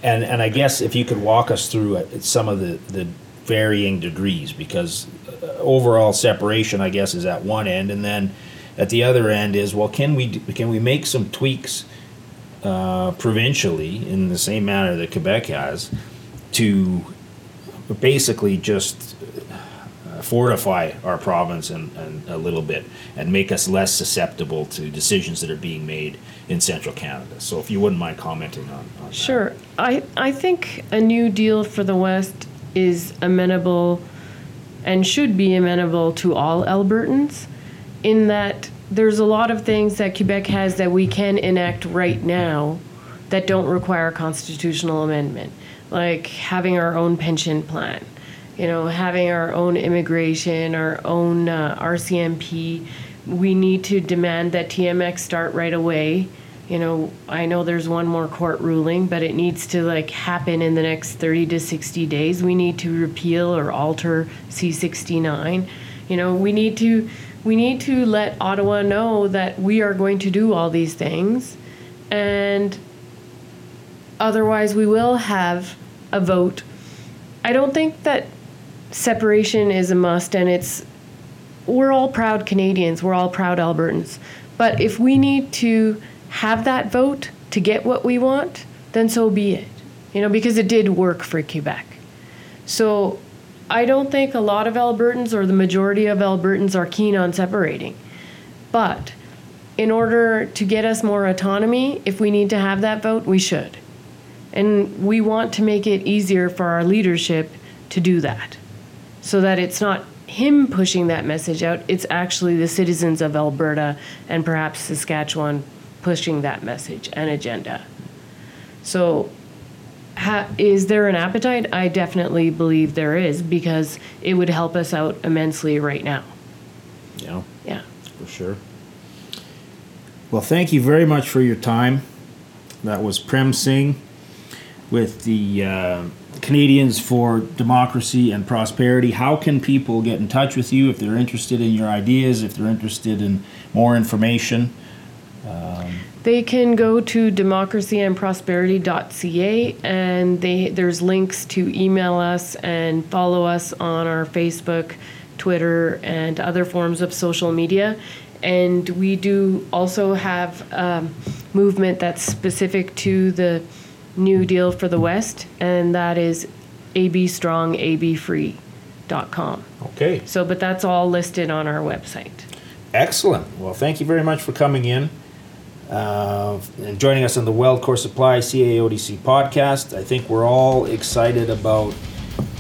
and and I guess if you could walk us through some of the the varying degrees, because uh, overall separation, I guess, is at one end, and then at the other end is well, can we can we make some tweaks uh, provincially in the same manner that Quebec has to basically just uh, fortify our province and, and a little bit and make us less susceptible to decisions that are being made in central Canada. So if you wouldn't mind commenting on, on that. Sure. I, I think a new deal for the West is amenable and should be amenable to all Albertans in that there's a lot of things that Quebec has that we can enact right now that don't require constitutional amendment, like having our own pension plan, you know, having our own immigration, our own uh, RCMP. We need to demand that TMX start right away. You know, I know there's one more court ruling, but it needs to like happen in the next 30 to 60 days. We need to repeal or alter C69. You know, we need to we need to let Ottawa know that we are going to do all these things and otherwise we will have a vote. I don't think that separation is a must and it's we're all proud Canadians, we're all proud Albertans. But if we need to have that vote to get what we want, then so be it. You know, because it did work for Quebec. So I don't think a lot of Albertans or the majority of Albertans are keen on separating. But in order to get us more autonomy, if we need to have that vote, we should. And we want to make it easier for our leadership to do that so that it's not him pushing that message out, it's actually the citizens of Alberta and perhaps Saskatchewan pushing that message and agenda. So, ha- is there an appetite? I definitely believe there is because it would help us out immensely right now. Yeah. Yeah. For sure. Well, thank you very much for your time. That was Prem Singh with the uh, Canadians for Democracy and Prosperity. How can people get in touch with you if they're interested in your ideas, if they're interested in more information? They can go to democracyandprosperity.ca and they there's links to email us and follow us on our Facebook, Twitter, and other forms of social media. And we do also have um, movement that's specific to the New Deal for the West, and that is abstrongabfree.com. Okay. So, but that's all listed on our website. Excellent. Well, thank you very much for coming in uh, and joining us on the WeldCore Supply CAODC podcast. I think we're all excited about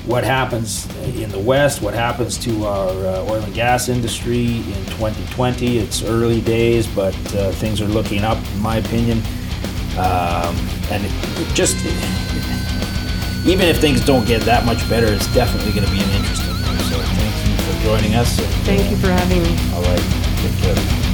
what happens in the West, what happens to our uh, oil and gas industry in 2020. It's early days, but uh, things are looking up, in my opinion. Um, and it, it just, even if things don't get that much better, it's definitely going to be an interesting one. So thank you for joining us. and, Thank you for having me. all right. Take care.